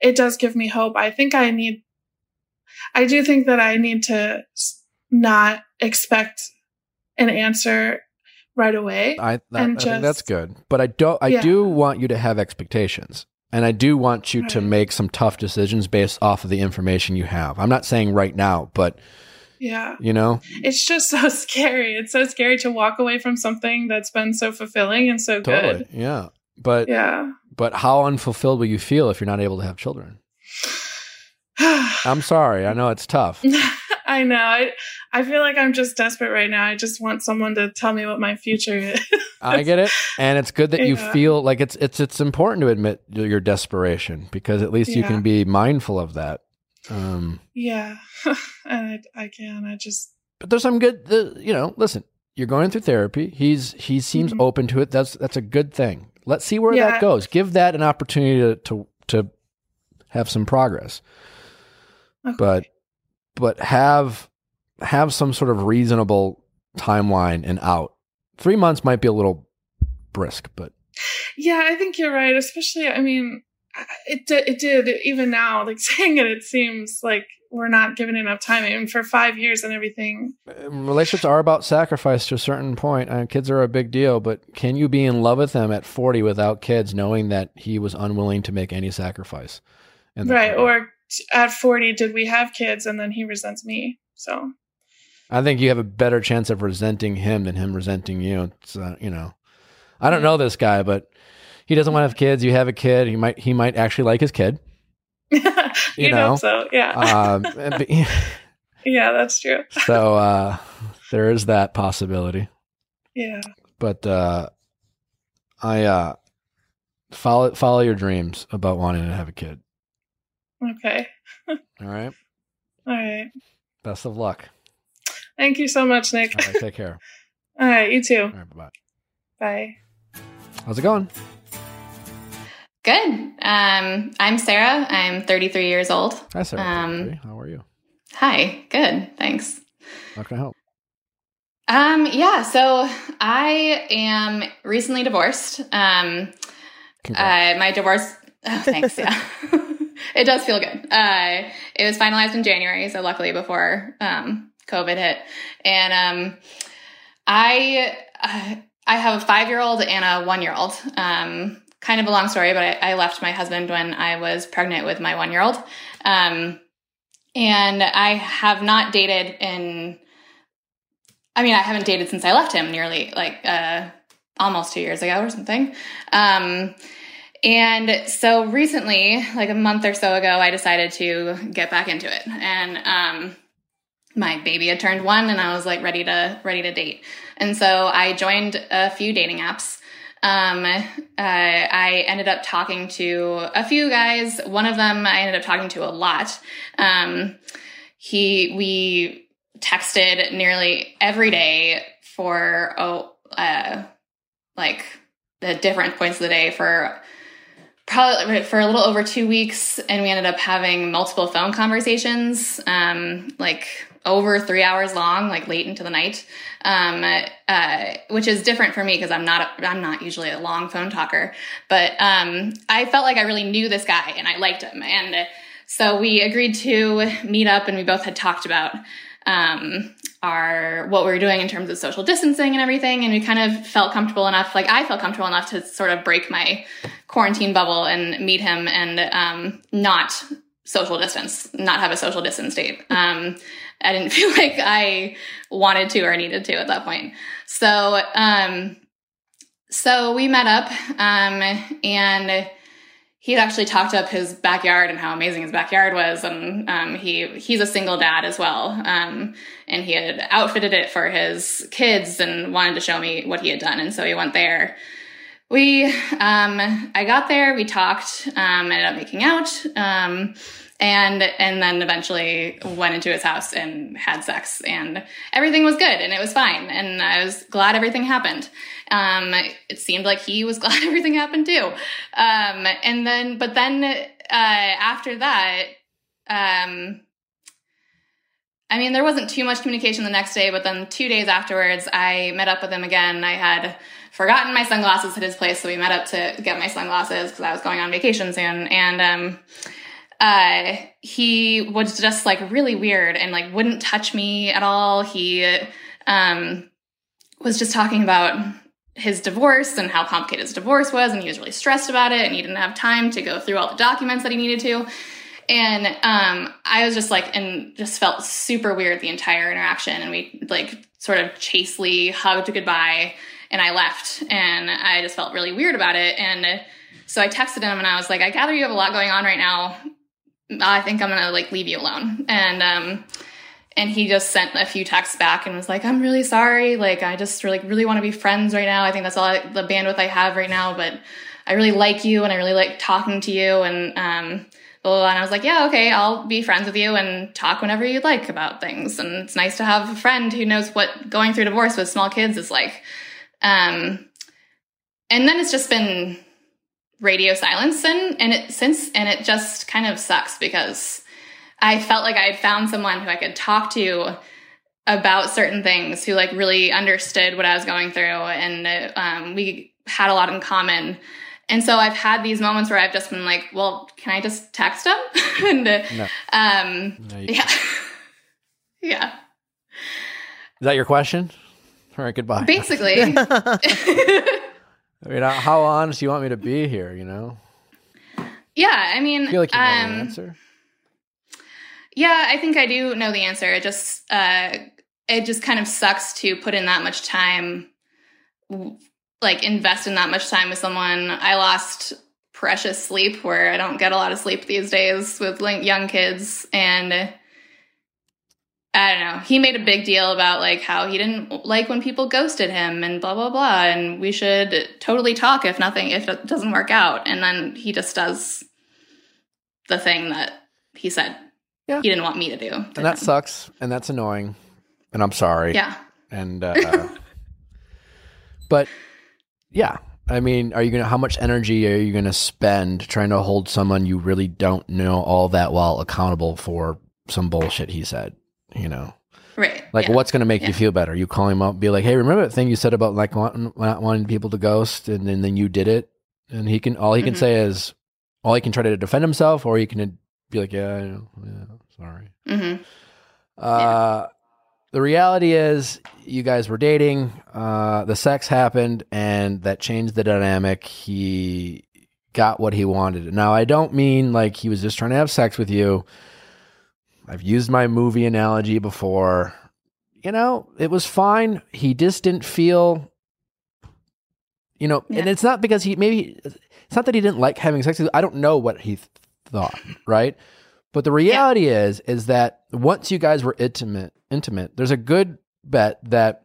Speaker 7: it does give me hope. I think I need, I do think that I need to not expect an answer right away.
Speaker 1: I, that,
Speaker 7: And
Speaker 1: I think that's good, but I don't. I
Speaker 7: Yeah.
Speaker 1: do want you to have expectations, and I do want you to make some tough decisions based off of the information you have. I'm not saying right now, but
Speaker 7: Yeah.
Speaker 1: you know,
Speaker 7: It's just so scary. It's so scary to walk away from something that's been so fulfilling and so
Speaker 1: totally,
Speaker 7: good.
Speaker 1: yeah. But
Speaker 7: Yeah.
Speaker 1: but how unfulfilled will you feel if you're not able to have children? I'm sorry. I know it's tough.
Speaker 7: I know. I, I feel like I'm just desperate right now. I just want someone to tell me what my future is.
Speaker 1: I get it, and it's good that you feel like it's it's it's important to admit your desperation because at least you can be mindful of that. Um,
Speaker 7: yeah. and I, I can. I just,
Speaker 1: but there's some good the, you know listen you're going through therapy he's he seems
Speaker 7: Mhm.
Speaker 1: open to it that's that's a good thing let's see where
Speaker 7: Yeah.
Speaker 1: that goes give that an opportunity to to, to have some progress
Speaker 7: Okay.
Speaker 1: but but have have some sort of reasonable timeline and out three months might be a little brisk but
Speaker 7: yeah, I think you're right. Especially, I mean, it, it did, even now, like saying it, it seems like we're not given enough time. I mean, for five years and everything.
Speaker 1: uh, relationships are about sacrifice to a certain point. and kids are a big deal but can you be in love with him at 40 without kids knowing that he was unwilling to make any sacrifice
Speaker 7: Right.
Speaker 1: regard?
Speaker 7: Or at 40, did we have kids? And then he resents me. So,
Speaker 1: I think you have a better chance of resenting him than him resenting you. It's, uh, you know, I don't know this guy, but he doesn't want to have kids. You have a kid. He might he might actually like his kid.
Speaker 7: you,
Speaker 1: You
Speaker 7: know, so yeah.
Speaker 1: Um,
Speaker 7: yeah, that's true.
Speaker 1: so uh, there is that possibility.
Speaker 7: Yeah.
Speaker 1: But uh, I uh, follow follow your dreams about wanting to have a kid.
Speaker 7: Okay.
Speaker 1: All right.
Speaker 7: All right.
Speaker 1: Best of luck.
Speaker 7: Thank you so much, Nick.
Speaker 1: All right. Take care.
Speaker 7: All right. You too.
Speaker 1: All right. Bye.
Speaker 7: Bye.
Speaker 1: How's it going?
Speaker 8: Good. Um, I'm Sarah. I'm 33 years old.
Speaker 1: Hi, Sarah.
Speaker 8: Um,
Speaker 1: How are you?
Speaker 8: Hi. Good. Thanks.
Speaker 1: How can I help?
Speaker 8: Um, yeah. So I am recently divorced. Um, uh, my divorce. Oh, thanks. Yeah. it does feel good. Uh, it was finalized in January, so luckily before um, COVID hit. And um, I uh, I have a five year old and a one year old. Um, kind of a long story, but I, I, left my husband when I was pregnant with my one year old. Um, and I have not dated in. I mean, I haven't dated since I left him nearly like uh, almost two years ago or something. Um, and so recently, like a month or so ago, I decided to get back into it. And um, my baby had turned one, and I was like ready to ready to date. And so I joined a few dating apps. Um, uh, I ended up talking to a few guys. One of them I ended up talking to a lot. Um, he we texted nearly every day for oh uh, like the different points of the day for probably for a little over two weeks and we ended up having multiple phone conversations um, like over three hours long like late into the night. Um, uh, which is different for me because i'm not a, i'm not usually a long phone talker. But um, i felt like i really knew this guy and i liked him. And so we agreed to meet up and we both had talked about um, our what we were doing in terms of social distancing and everything. And we kind of felt comfortable enough like i felt comfortable enough to sort of break my quarantine bubble and meet him and um, not social distance not have a social distance date. Um, i didn't feel like i wanted to or needed to at that point. So um, so we met up um, and he actually talked up his backyard and how amazing his backyard was, and um, he he's a single dad as well, um, and he had outfitted it for his kids and wanted to show me what he had done, and so he went there. We, um, I got there, we talked, um, ended up making out, um, and and then eventually went into his house and had sex and everything was good and it was fine and i was glad everything happened. Um, it seemed like he was glad everything happened too. Um, and then but then uh, after that um, i mean there wasn't too much communication the next day but then two days afterwards i met up with him again. I had forgotten my sunglasses at his place so we met up to get my sunglasses because i was going on vacation soon and um, uh, he was just like really weird and like wouldn't touch me at all. He um, was just talking about his divorce and how complicated his divorce was, and he was really stressed about it, and he didn't have time to go through all the documents that he needed to. And um, I was just like, and just felt super weird the entire interaction. And we like sort of chastely hugged goodbye, and I left, and I just felt really weird about it. And so I texted him, and I was like, I gather you have a lot going on right now I think I'm gonna like leave you alone. And um and he just sent a few texts back and was like, I'm really sorry. Like I just really really want to be friends right now. I think that's all I, the bandwidth I have right now, but I really like you and I really like talking to you and um blah, blah, blah. and I was like, yeah, okay, I'll be friends with you and talk whenever you'd like about things. And it's nice to have a friend who knows what going through divorce with small kids is like. Um, and then it's just been radio silence and and it since and it just kind of sucks because I felt like I had found someone who I could talk to about certain things who like really understood what I was going through and um, we had a lot in common. And so I've had these moments where I've just been like, well, can I just text him? and no. um no, yeah. yeah.
Speaker 1: Is that your question? All right, goodbye.
Speaker 8: Basically.
Speaker 1: I mean, how honest do you want me to be here? You know?
Speaker 8: Yeah, I mean,
Speaker 1: I feel like you know
Speaker 8: um,
Speaker 1: the answer.
Speaker 8: Yeah, I think I do know the answer. It just, uh, it just kind of sucks to put in that much time, like invest in that much time with someone. I lost precious sleep where I don't get a lot of sleep these days with young kids, and I don't know. He made a big deal about like how he didn't like when people ghosted him and blah blah blah and we should totally talk if nothing if it doesn't work out and then he just does the thing that he said yeah. he didn't want me to do. To
Speaker 1: and that him. sucks and that's annoying and I'm sorry.
Speaker 8: Yeah.
Speaker 1: And uh but yeah, I mean, are you going to how much energy are you going to spend trying to hold someone you really don't know all that well accountable for some bullshit he said? You know
Speaker 8: right
Speaker 1: like
Speaker 8: yeah.
Speaker 1: what's going to make
Speaker 8: yeah.
Speaker 1: you feel better you call him up be like hey remember that thing you said about like wanting, not wanting people to ghost and then, then you did it and he can all he can mm-hmm. say is All he can try to defend himself, or he can be like, "Yeah, I know, yeah, sorry."
Speaker 8: hmm
Speaker 1: Uh, The reality is, you guys were dating. Uh, the sex happened, and that changed the dynamic. He got what he wanted. Now, I don't mean like he was just trying to have sex with you. I've used my movie analogy before. You know, it was fine. He just didn't feel, you know, and it's not because he maybe it's not that he didn't like having sex. with. I don't know what he th- thought, right? But the reality is, is that once you guys were intimate, intimate, there's a good bet that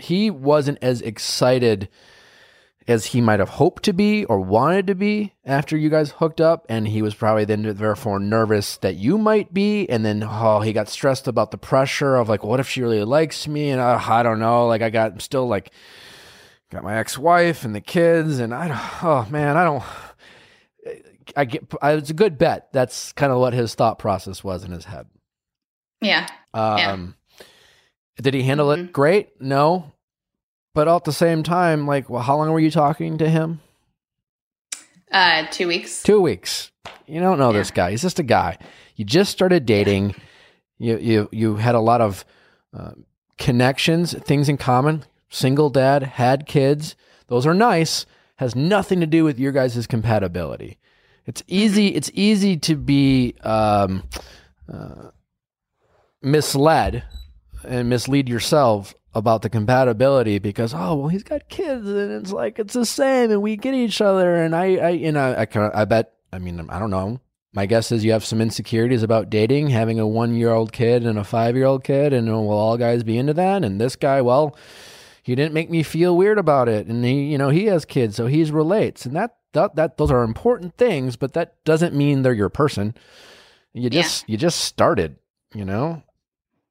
Speaker 1: he wasn't as excited as he might have hoped to be or wanted to be after you guys hooked up, and he was probably then therefore nervous that you might be, and then oh, he got stressed about the pressure of like, what if she really likes me, and uh, I don't know, like I got I'm still like got my ex-wife and the kids, and I don't, oh man, I don't. I get. I, it's a good bet. That's kind of what his thought process was in his head.
Speaker 8: Yeah.
Speaker 1: Um, Did he handle
Speaker 8: Mhm.
Speaker 1: it great? No, but at the same time, like, well, how long were you talking to him?
Speaker 8: Uh, two weeks.
Speaker 1: Two weeks. You don't know
Speaker 8: Yeah.
Speaker 1: this guy. He's just a guy. You just started dating. You you you had a lot of uh, connections, things in common. Single dad, had kids. Those are nice. Has nothing to do with your guys' compatibility. It's easy. It's easy to be um, uh, misled and mislead yourself about the compatibility because oh well he's got kids and it's like it's the same and we get each other. And I I you know I kind I bet I mean I don't know. My guess is you have some insecurities about dating having a one year old kid and a five year old kid and will all guys be into that? And this guy well he didn't make me feel weird about it. And he you know he has kids so he's relates. And that that, that those are important things but that doesn't mean they're your person. You
Speaker 8: Yeah.
Speaker 1: just you just started you know?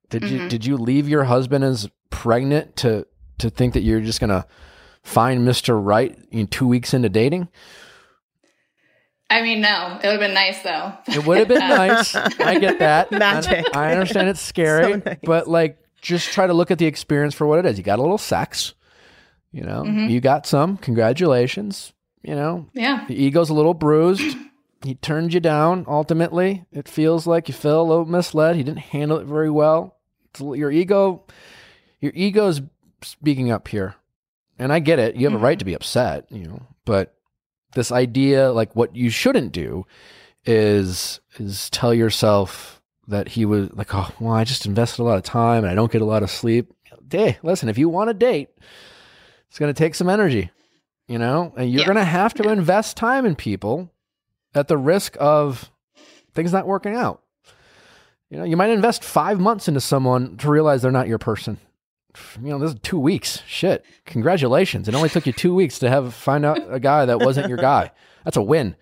Speaker 1: Did you
Speaker 8: Mhm.
Speaker 1: did you leave your husband as pregnant to to think that you're just gonna find Mr. Right in two weeks into dating?
Speaker 8: I mean, no, it would have been nice though.
Speaker 1: It would have been nice. I get that.
Speaker 3: Magic.
Speaker 1: I, I understand it's scary,
Speaker 3: So nice.
Speaker 1: but like just try to look at the experience for what it is. You got a little sex, you know.
Speaker 8: Mhm.
Speaker 1: You got some. Congratulations. You know,
Speaker 8: Yeah.
Speaker 1: the ego's a little bruised. He turned you down. Ultimately, it feels like you feel a little misled. He didn't handle it very well. It's a your ego, your ego's speaking up here, and I get it. You have a right to mm-hmm. be upset, you know. But this idea, like what you shouldn't do, is is tell yourself that he was like, oh, well, I just invested a lot of time and I don't get a lot of sleep. Hey, listen, if you want a date, it's going to take some energy, you know, and you're
Speaker 8: Yeah.
Speaker 1: going to have to invest time in people at the risk of things not working out. You know, you might invest five months into someone to realize they're not your person. You know, this is two weeks. Shit. Congratulations. It only took you two weeks to have find out a guy that wasn't your guy. That's a win.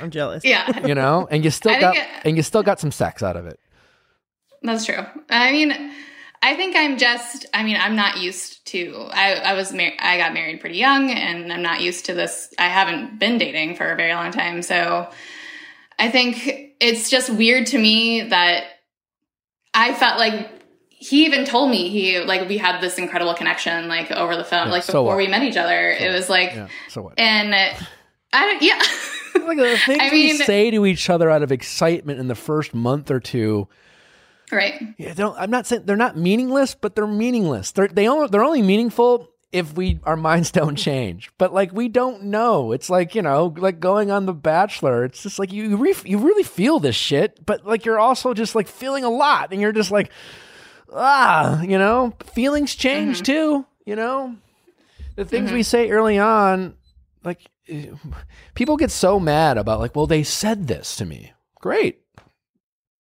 Speaker 3: I'm jealous.
Speaker 8: Yeah.
Speaker 1: You know, and you still
Speaker 8: I
Speaker 1: got
Speaker 8: it-
Speaker 1: and you still got some sex out of it.
Speaker 8: That's true. I mean, I think I'm just. I mean, I'm not used to. I, I was. Mar- I got married pretty young, and I'm not used to this. I haven't been dating for a very long time, so I think it's just weird to me that I felt like he even told me he like we had this incredible connection like over the phone
Speaker 1: Yeah,
Speaker 8: like before we met each other.
Speaker 1: So
Speaker 8: it was like,
Speaker 1: Yeah. So what?
Speaker 8: and uh, I don't. Yeah.
Speaker 1: Like the things
Speaker 8: I
Speaker 1: we say to each other out of excitement in the first month or two.
Speaker 8: right.
Speaker 1: Yeah, don't, I'm not saying they're not meaningless, but they're meaningless. They're they only, they're only meaningful if we our minds don't change. But like we don't know. It's like you know, like going on The Bachelor. It's just like you you, re- you really feel this shit, but like you're also just like feeling a lot, and you're just like ah, you know, feelings change too. You know, the things we say early on, like people get so mad about like, well, they said this to me. Great.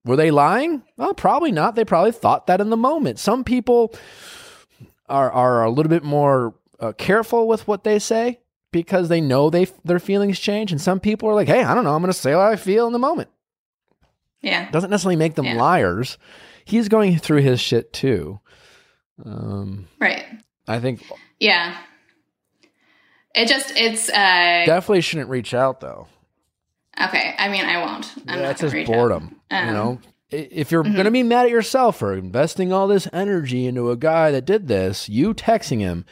Speaker 1: Were they lying? Well, probably not. They probably thought that in the moment. Some people are are a little bit more uh, careful with what they say because they know they their feelings change, and some people are like, "Hey, I don't know. I'm going to say what I feel in the moment."
Speaker 8: Yeah.
Speaker 1: Doesn't necessarily make them
Speaker 8: Yeah.
Speaker 1: liars. He's going through his shit too. Um,
Speaker 8: Right.
Speaker 1: I think
Speaker 8: Yeah. It just it's uh
Speaker 1: definitely shouldn't reach out though.
Speaker 8: okay. I mean, I won't. I'm
Speaker 1: yeah,
Speaker 8: not
Speaker 1: that's just boredom. you
Speaker 8: Um,
Speaker 1: know, if you're
Speaker 8: mhm.
Speaker 1: going to be mad at yourself for investing all this energy into a guy that did this, you texting him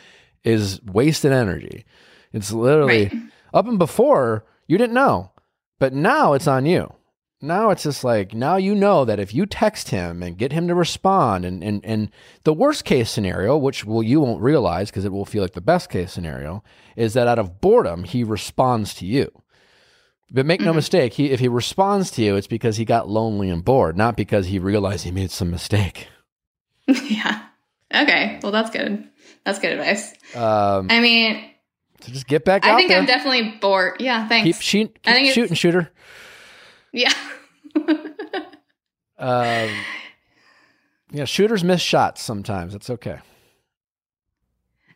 Speaker 1: is wasted energy. It's literally
Speaker 8: Right.
Speaker 1: up and before you didn't know. But now it's on you. Now it's just like now you know that if you text him and get him to respond and and, and the worst case scenario, which will you won't realize because it will feel like the best case scenario, is that out of boredom he responds to you. But make no mistake, he if he responds to you, it's because he got lonely and bored, not because he realized he made some mistake.
Speaker 8: yeah. Okay. Well, that's good. That's good advice.
Speaker 1: Um,
Speaker 8: I mean,
Speaker 1: so just get back
Speaker 8: I think
Speaker 1: there.
Speaker 8: I'm definitely bored. Yeah. Thanks.
Speaker 1: keep shoot,
Speaker 8: I think
Speaker 1: keep
Speaker 8: it's-
Speaker 1: shooting, shooter.
Speaker 8: Yeah.
Speaker 1: Um, yeah, shooters miss shots sometimes. It's okay.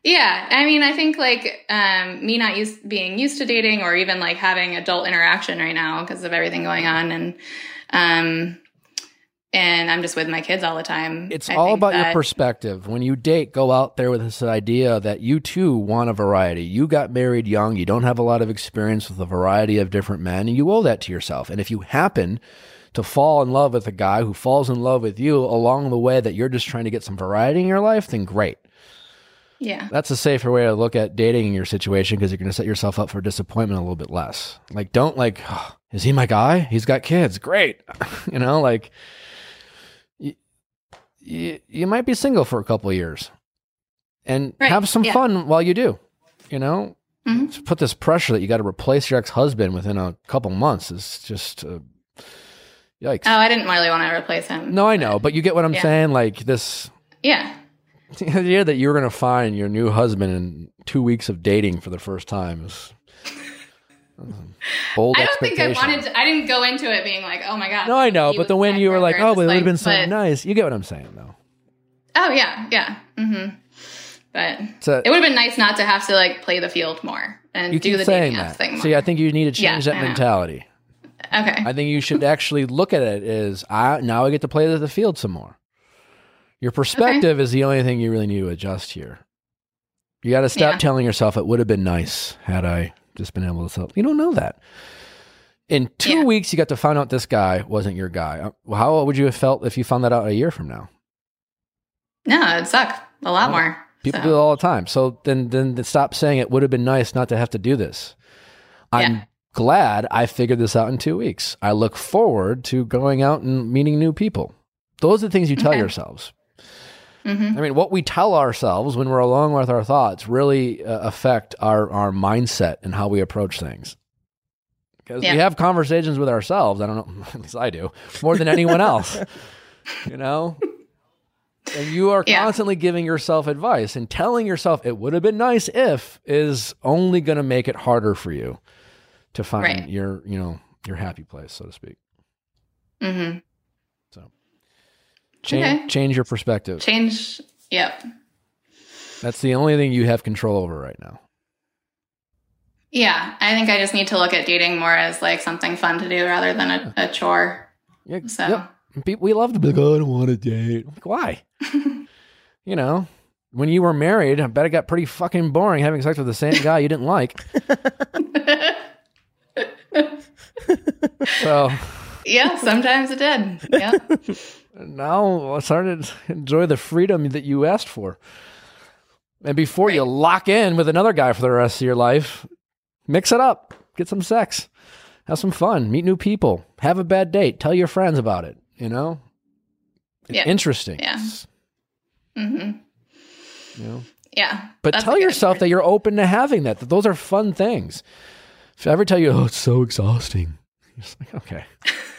Speaker 8: Yeah, I mean, I think like um, me not used being used to dating or even like having adult interaction right now because of everything going on, and um, and I'm just with my kids all the time.
Speaker 1: It's
Speaker 8: I
Speaker 1: all about your perspective. When you date, go out there with this idea that you too want a variety. You got married young, you don't have a lot of experience with a variety of different men, and you owe that to yourself. And if you happen to fall in love with a guy who falls in love with you along the way that you're just trying to get some variety in your life, then great.
Speaker 8: Yeah,
Speaker 1: That's a safer way to look at dating in your situation because you're going to set yourself up for disappointment a little bit less. Like, don't like, "Oh, is he my guy? He's got kids. Great. you know, like, you, you might be single for a couple of years and
Speaker 8: Right,
Speaker 1: have some
Speaker 8: yeah.
Speaker 1: fun while you do. You know,
Speaker 8: Mhm.
Speaker 1: To put this pressure that you got to replace your ex husband within a couple months is just, uh, yikes.
Speaker 8: Oh, I didn't really want to replace him.
Speaker 1: no, I know, but you get what I'm
Speaker 8: Yeah.
Speaker 1: saying. Like, this
Speaker 8: Yeah,
Speaker 1: the idea that you're going to find your new husband in two weeks of dating for the first time is um, bold
Speaker 8: I don't think I wanted. To, I didn't go into it being like, oh my god.
Speaker 1: no, I know, but
Speaker 8: was
Speaker 1: the when you were like, "Oh, but it would have
Speaker 8: like-
Speaker 1: been so
Speaker 8: but-
Speaker 1: nice," you get what I'm saying, though.
Speaker 8: Oh yeah, yeah. Mm-hmm. But
Speaker 1: So
Speaker 8: it would have been nice not to have to like play the field more and
Speaker 1: you
Speaker 8: do
Speaker 1: keep
Speaker 8: the
Speaker 1: saying
Speaker 8: dating app
Speaker 1: that.
Speaker 8: thing more.
Speaker 1: See, I think you need to change
Speaker 8: Yeah,
Speaker 1: that mentality.
Speaker 8: okay.
Speaker 1: I think you should actually look at it as I now I get to play the field some more. Your perspective is the only thing you really need to adjust here. You got to stop
Speaker 8: Yeah.
Speaker 1: telling yourself it would have been nice had I just been able to sell. You don't know that. In two
Speaker 8: Yeah.
Speaker 1: weeks, you got to find out this guy wasn't your guy. Uh, How would you have felt if you found that out a year from now?
Speaker 8: no, it'd suck a lot more.
Speaker 1: People
Speaker 8: So,
Speaker 1: do it all the time. So then, then stop saying it would have been nice not to have to do this. I'm
Speaker 8: Yeah.
Speaker 1: glad I figured this out in two weeks. I look forward to going out and meeting new people. Those are the things you tell
Speaker 8: Okay.
Speaker 1: yourselves.
Speaker 8: Mhm.
Speaker 1: I mean, what we tell ourselves when we're alone with our thoughts really uh, affect our, our mindset and how we approach things. Because
Speaker 8: Yeah.
Speaker 1: we have conversations with ourselves. I don't know, at least I do, more than anyone else. you know? And you are
Speaker 8: Yeah.
Speaker 1: constantly giving yourself advice and telling yourself it would have been nice if is only going to make it harder for you to find
Speaker 8: Right.
Speaker 1: your, you know, your happy place, so to speak.
Speaker 8: Mm-hmm.
Speaker 1: Change,
Speaker 8: Okay.
Speaker 1: change your perspective.
Speaker 8: Change. Yep.
Speaker 1: That's the only thing you have control over right now.
Speaker 8: Yeah, I think I just need to look at dating more as like something fun to do rather than a, a chore.
Speaker 1: Yeah,
Speaker 8: So-
Speaker 1: yep. People, we love to be like, oh, I don't want to date. Like, why? you know, when you were married, I bet it got pretty fucking boring having sex with the same guy you didn't like. so
Speaker 8: yeah, sometimes it did. Yeah.
Speaker 1: now I started to enjoy the freedom that you asked for. And before you lock in with another guy for the rest of your life, mix it up, get some sex, have some fun, meet new people, have a bad date, tell your friends about it. You know, it's
Speaker 8: Yeah.
Speaker 1: interesting.
Speaker 8: Yeah. hmm
Speaker 1: You know,
Speaker 8: Yeah.
Speaker 1: but tell yourself
Speaker 8: word.
Speaker 1: that you're open to having that. That those are fun things. If I ever tell you, oh, it's so exhausting, you're just like, okay,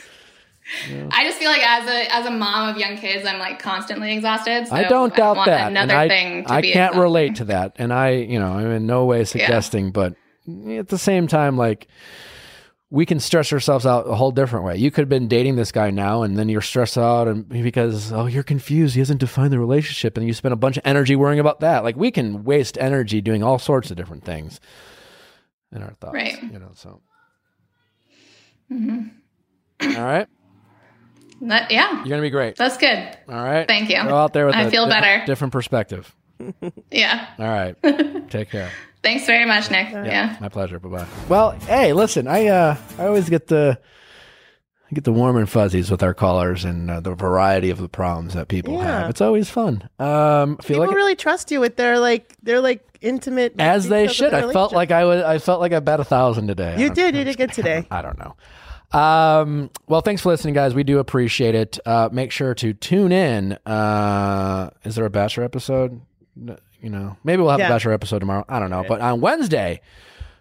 Speaker 8: I just feel like as a as a mom of young kids, I'm like constantly exhausted. So
Speaker 1: I don't doubt
Speaker 8: want
Speaker 1: that.
Speaker 8: Another
Speaker 1: I,
Speaker 8: thing. To
Speaker 1: I
Speaker 8: be
Speaker 1: can't relate to that, and I, you know, I'm in no way suggesting, but at the same time, like we can stress ourselves out a whole different way. You could have been dating this guy now, and then you're stressed out, and because oh, you're confused, he hasn't defined the relationship, and you spend a bunch of energy worrying about that. Like we can waste energy doing all sorts of different things in our thoughts,
Speaker 8: Right.
Speaker 1: You know, so. Mm-hmm. All right,
Speaker 8: That- yeah,
Speaker 1: you're gonna be great.
Speaker 8: that's good.
Speaker 1: All right,
Speaker 8: Thank you.
Speaker 1: Go out there with
Speaker 8: I
Speaker 1: a
Speaker 8: feel
Speaker 1: different-
Speaker 8: better.
Speaker 1: different perspective.
Speaker 8: Yeah.
Speaker 1: All right, take care.
Speaker 8: Thanks very much, Nick. Yeah.
Speaker 1: My pleasure. Bye bye. Well, hey, listen, I uh, I always get the I get the warm and fuzzies with our callers and uh, the variety of the problems that people
Speaker 3: Yeah.
Speaker 1: have. It's always fun. Um, I feel
Speaker 3: People
Speaker 1: like
Speaker 3: really trust you with their like they're like intimate
Speaker 1: As they should. I felt like I was. I felt like I bet a thousand today.
Speaker 3: You
Speaker 1: I'm-
Speaker 3: did. You
Speaker 1: I'm
Speaker 3: did good
Speaker 1: kidding.
Speaker 3: today.
Speaker 1: I don't know. Um, well, thanks for listening, guys. We do appreciate it. Uh, make sure to tune in. Uh, is there a Bachelor episode? You know, maybe we'll have
Speaker 3: Yeah.
Speaker 1: a Bachelor episode tomorrow. I don't know. But on Wednesday,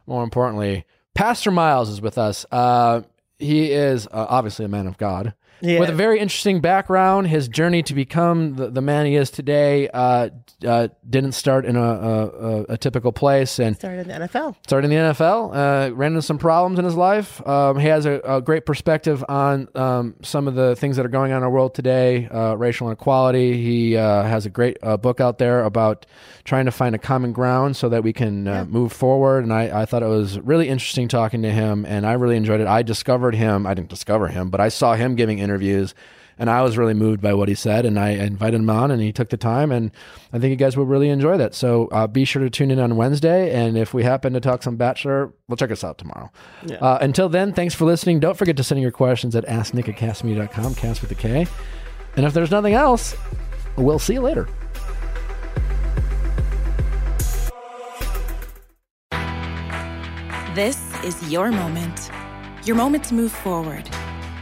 Speaker 1: more importantly, Pastor Miles is with us. Uh, he is uh, obviously a man of God.
Speaker 3: Yeah.
Speaker 1: With a very interesting background, his journey to become the, the man he is today uh, uh, didn't start in a, a, a, typical place, and
Speaker 3: started in the NFL.
Speaker 1: started in the NFL, uh, ran into some problems in his life. Um, he has a, a great perspective on um, some of the things that are going on in our world today, uh, racial inequality. He uh, has a great uh, book out there about trying to find a common ground so that we can uh, move forward. And I, I thought it was really interesting talking to him, and I really enjoyed it. I discovered him. I didn't discover him, but I saw him giving interviews. And I was really moved by what he said, and I invited him on, and he took the time, and I think you guys will really enjoy that. So uh, be sure to tune in on Wednesday, and if we happen to talk some Bachelor, we'll check us out tomorrow. Uh, until then, thanks for listening. Don't forget to send in your questions at asknick at kastmedia.com, cast with a K. And if there's nothing else, we'll see you later.
Speaker 9: This is your moment. Your moment to move forward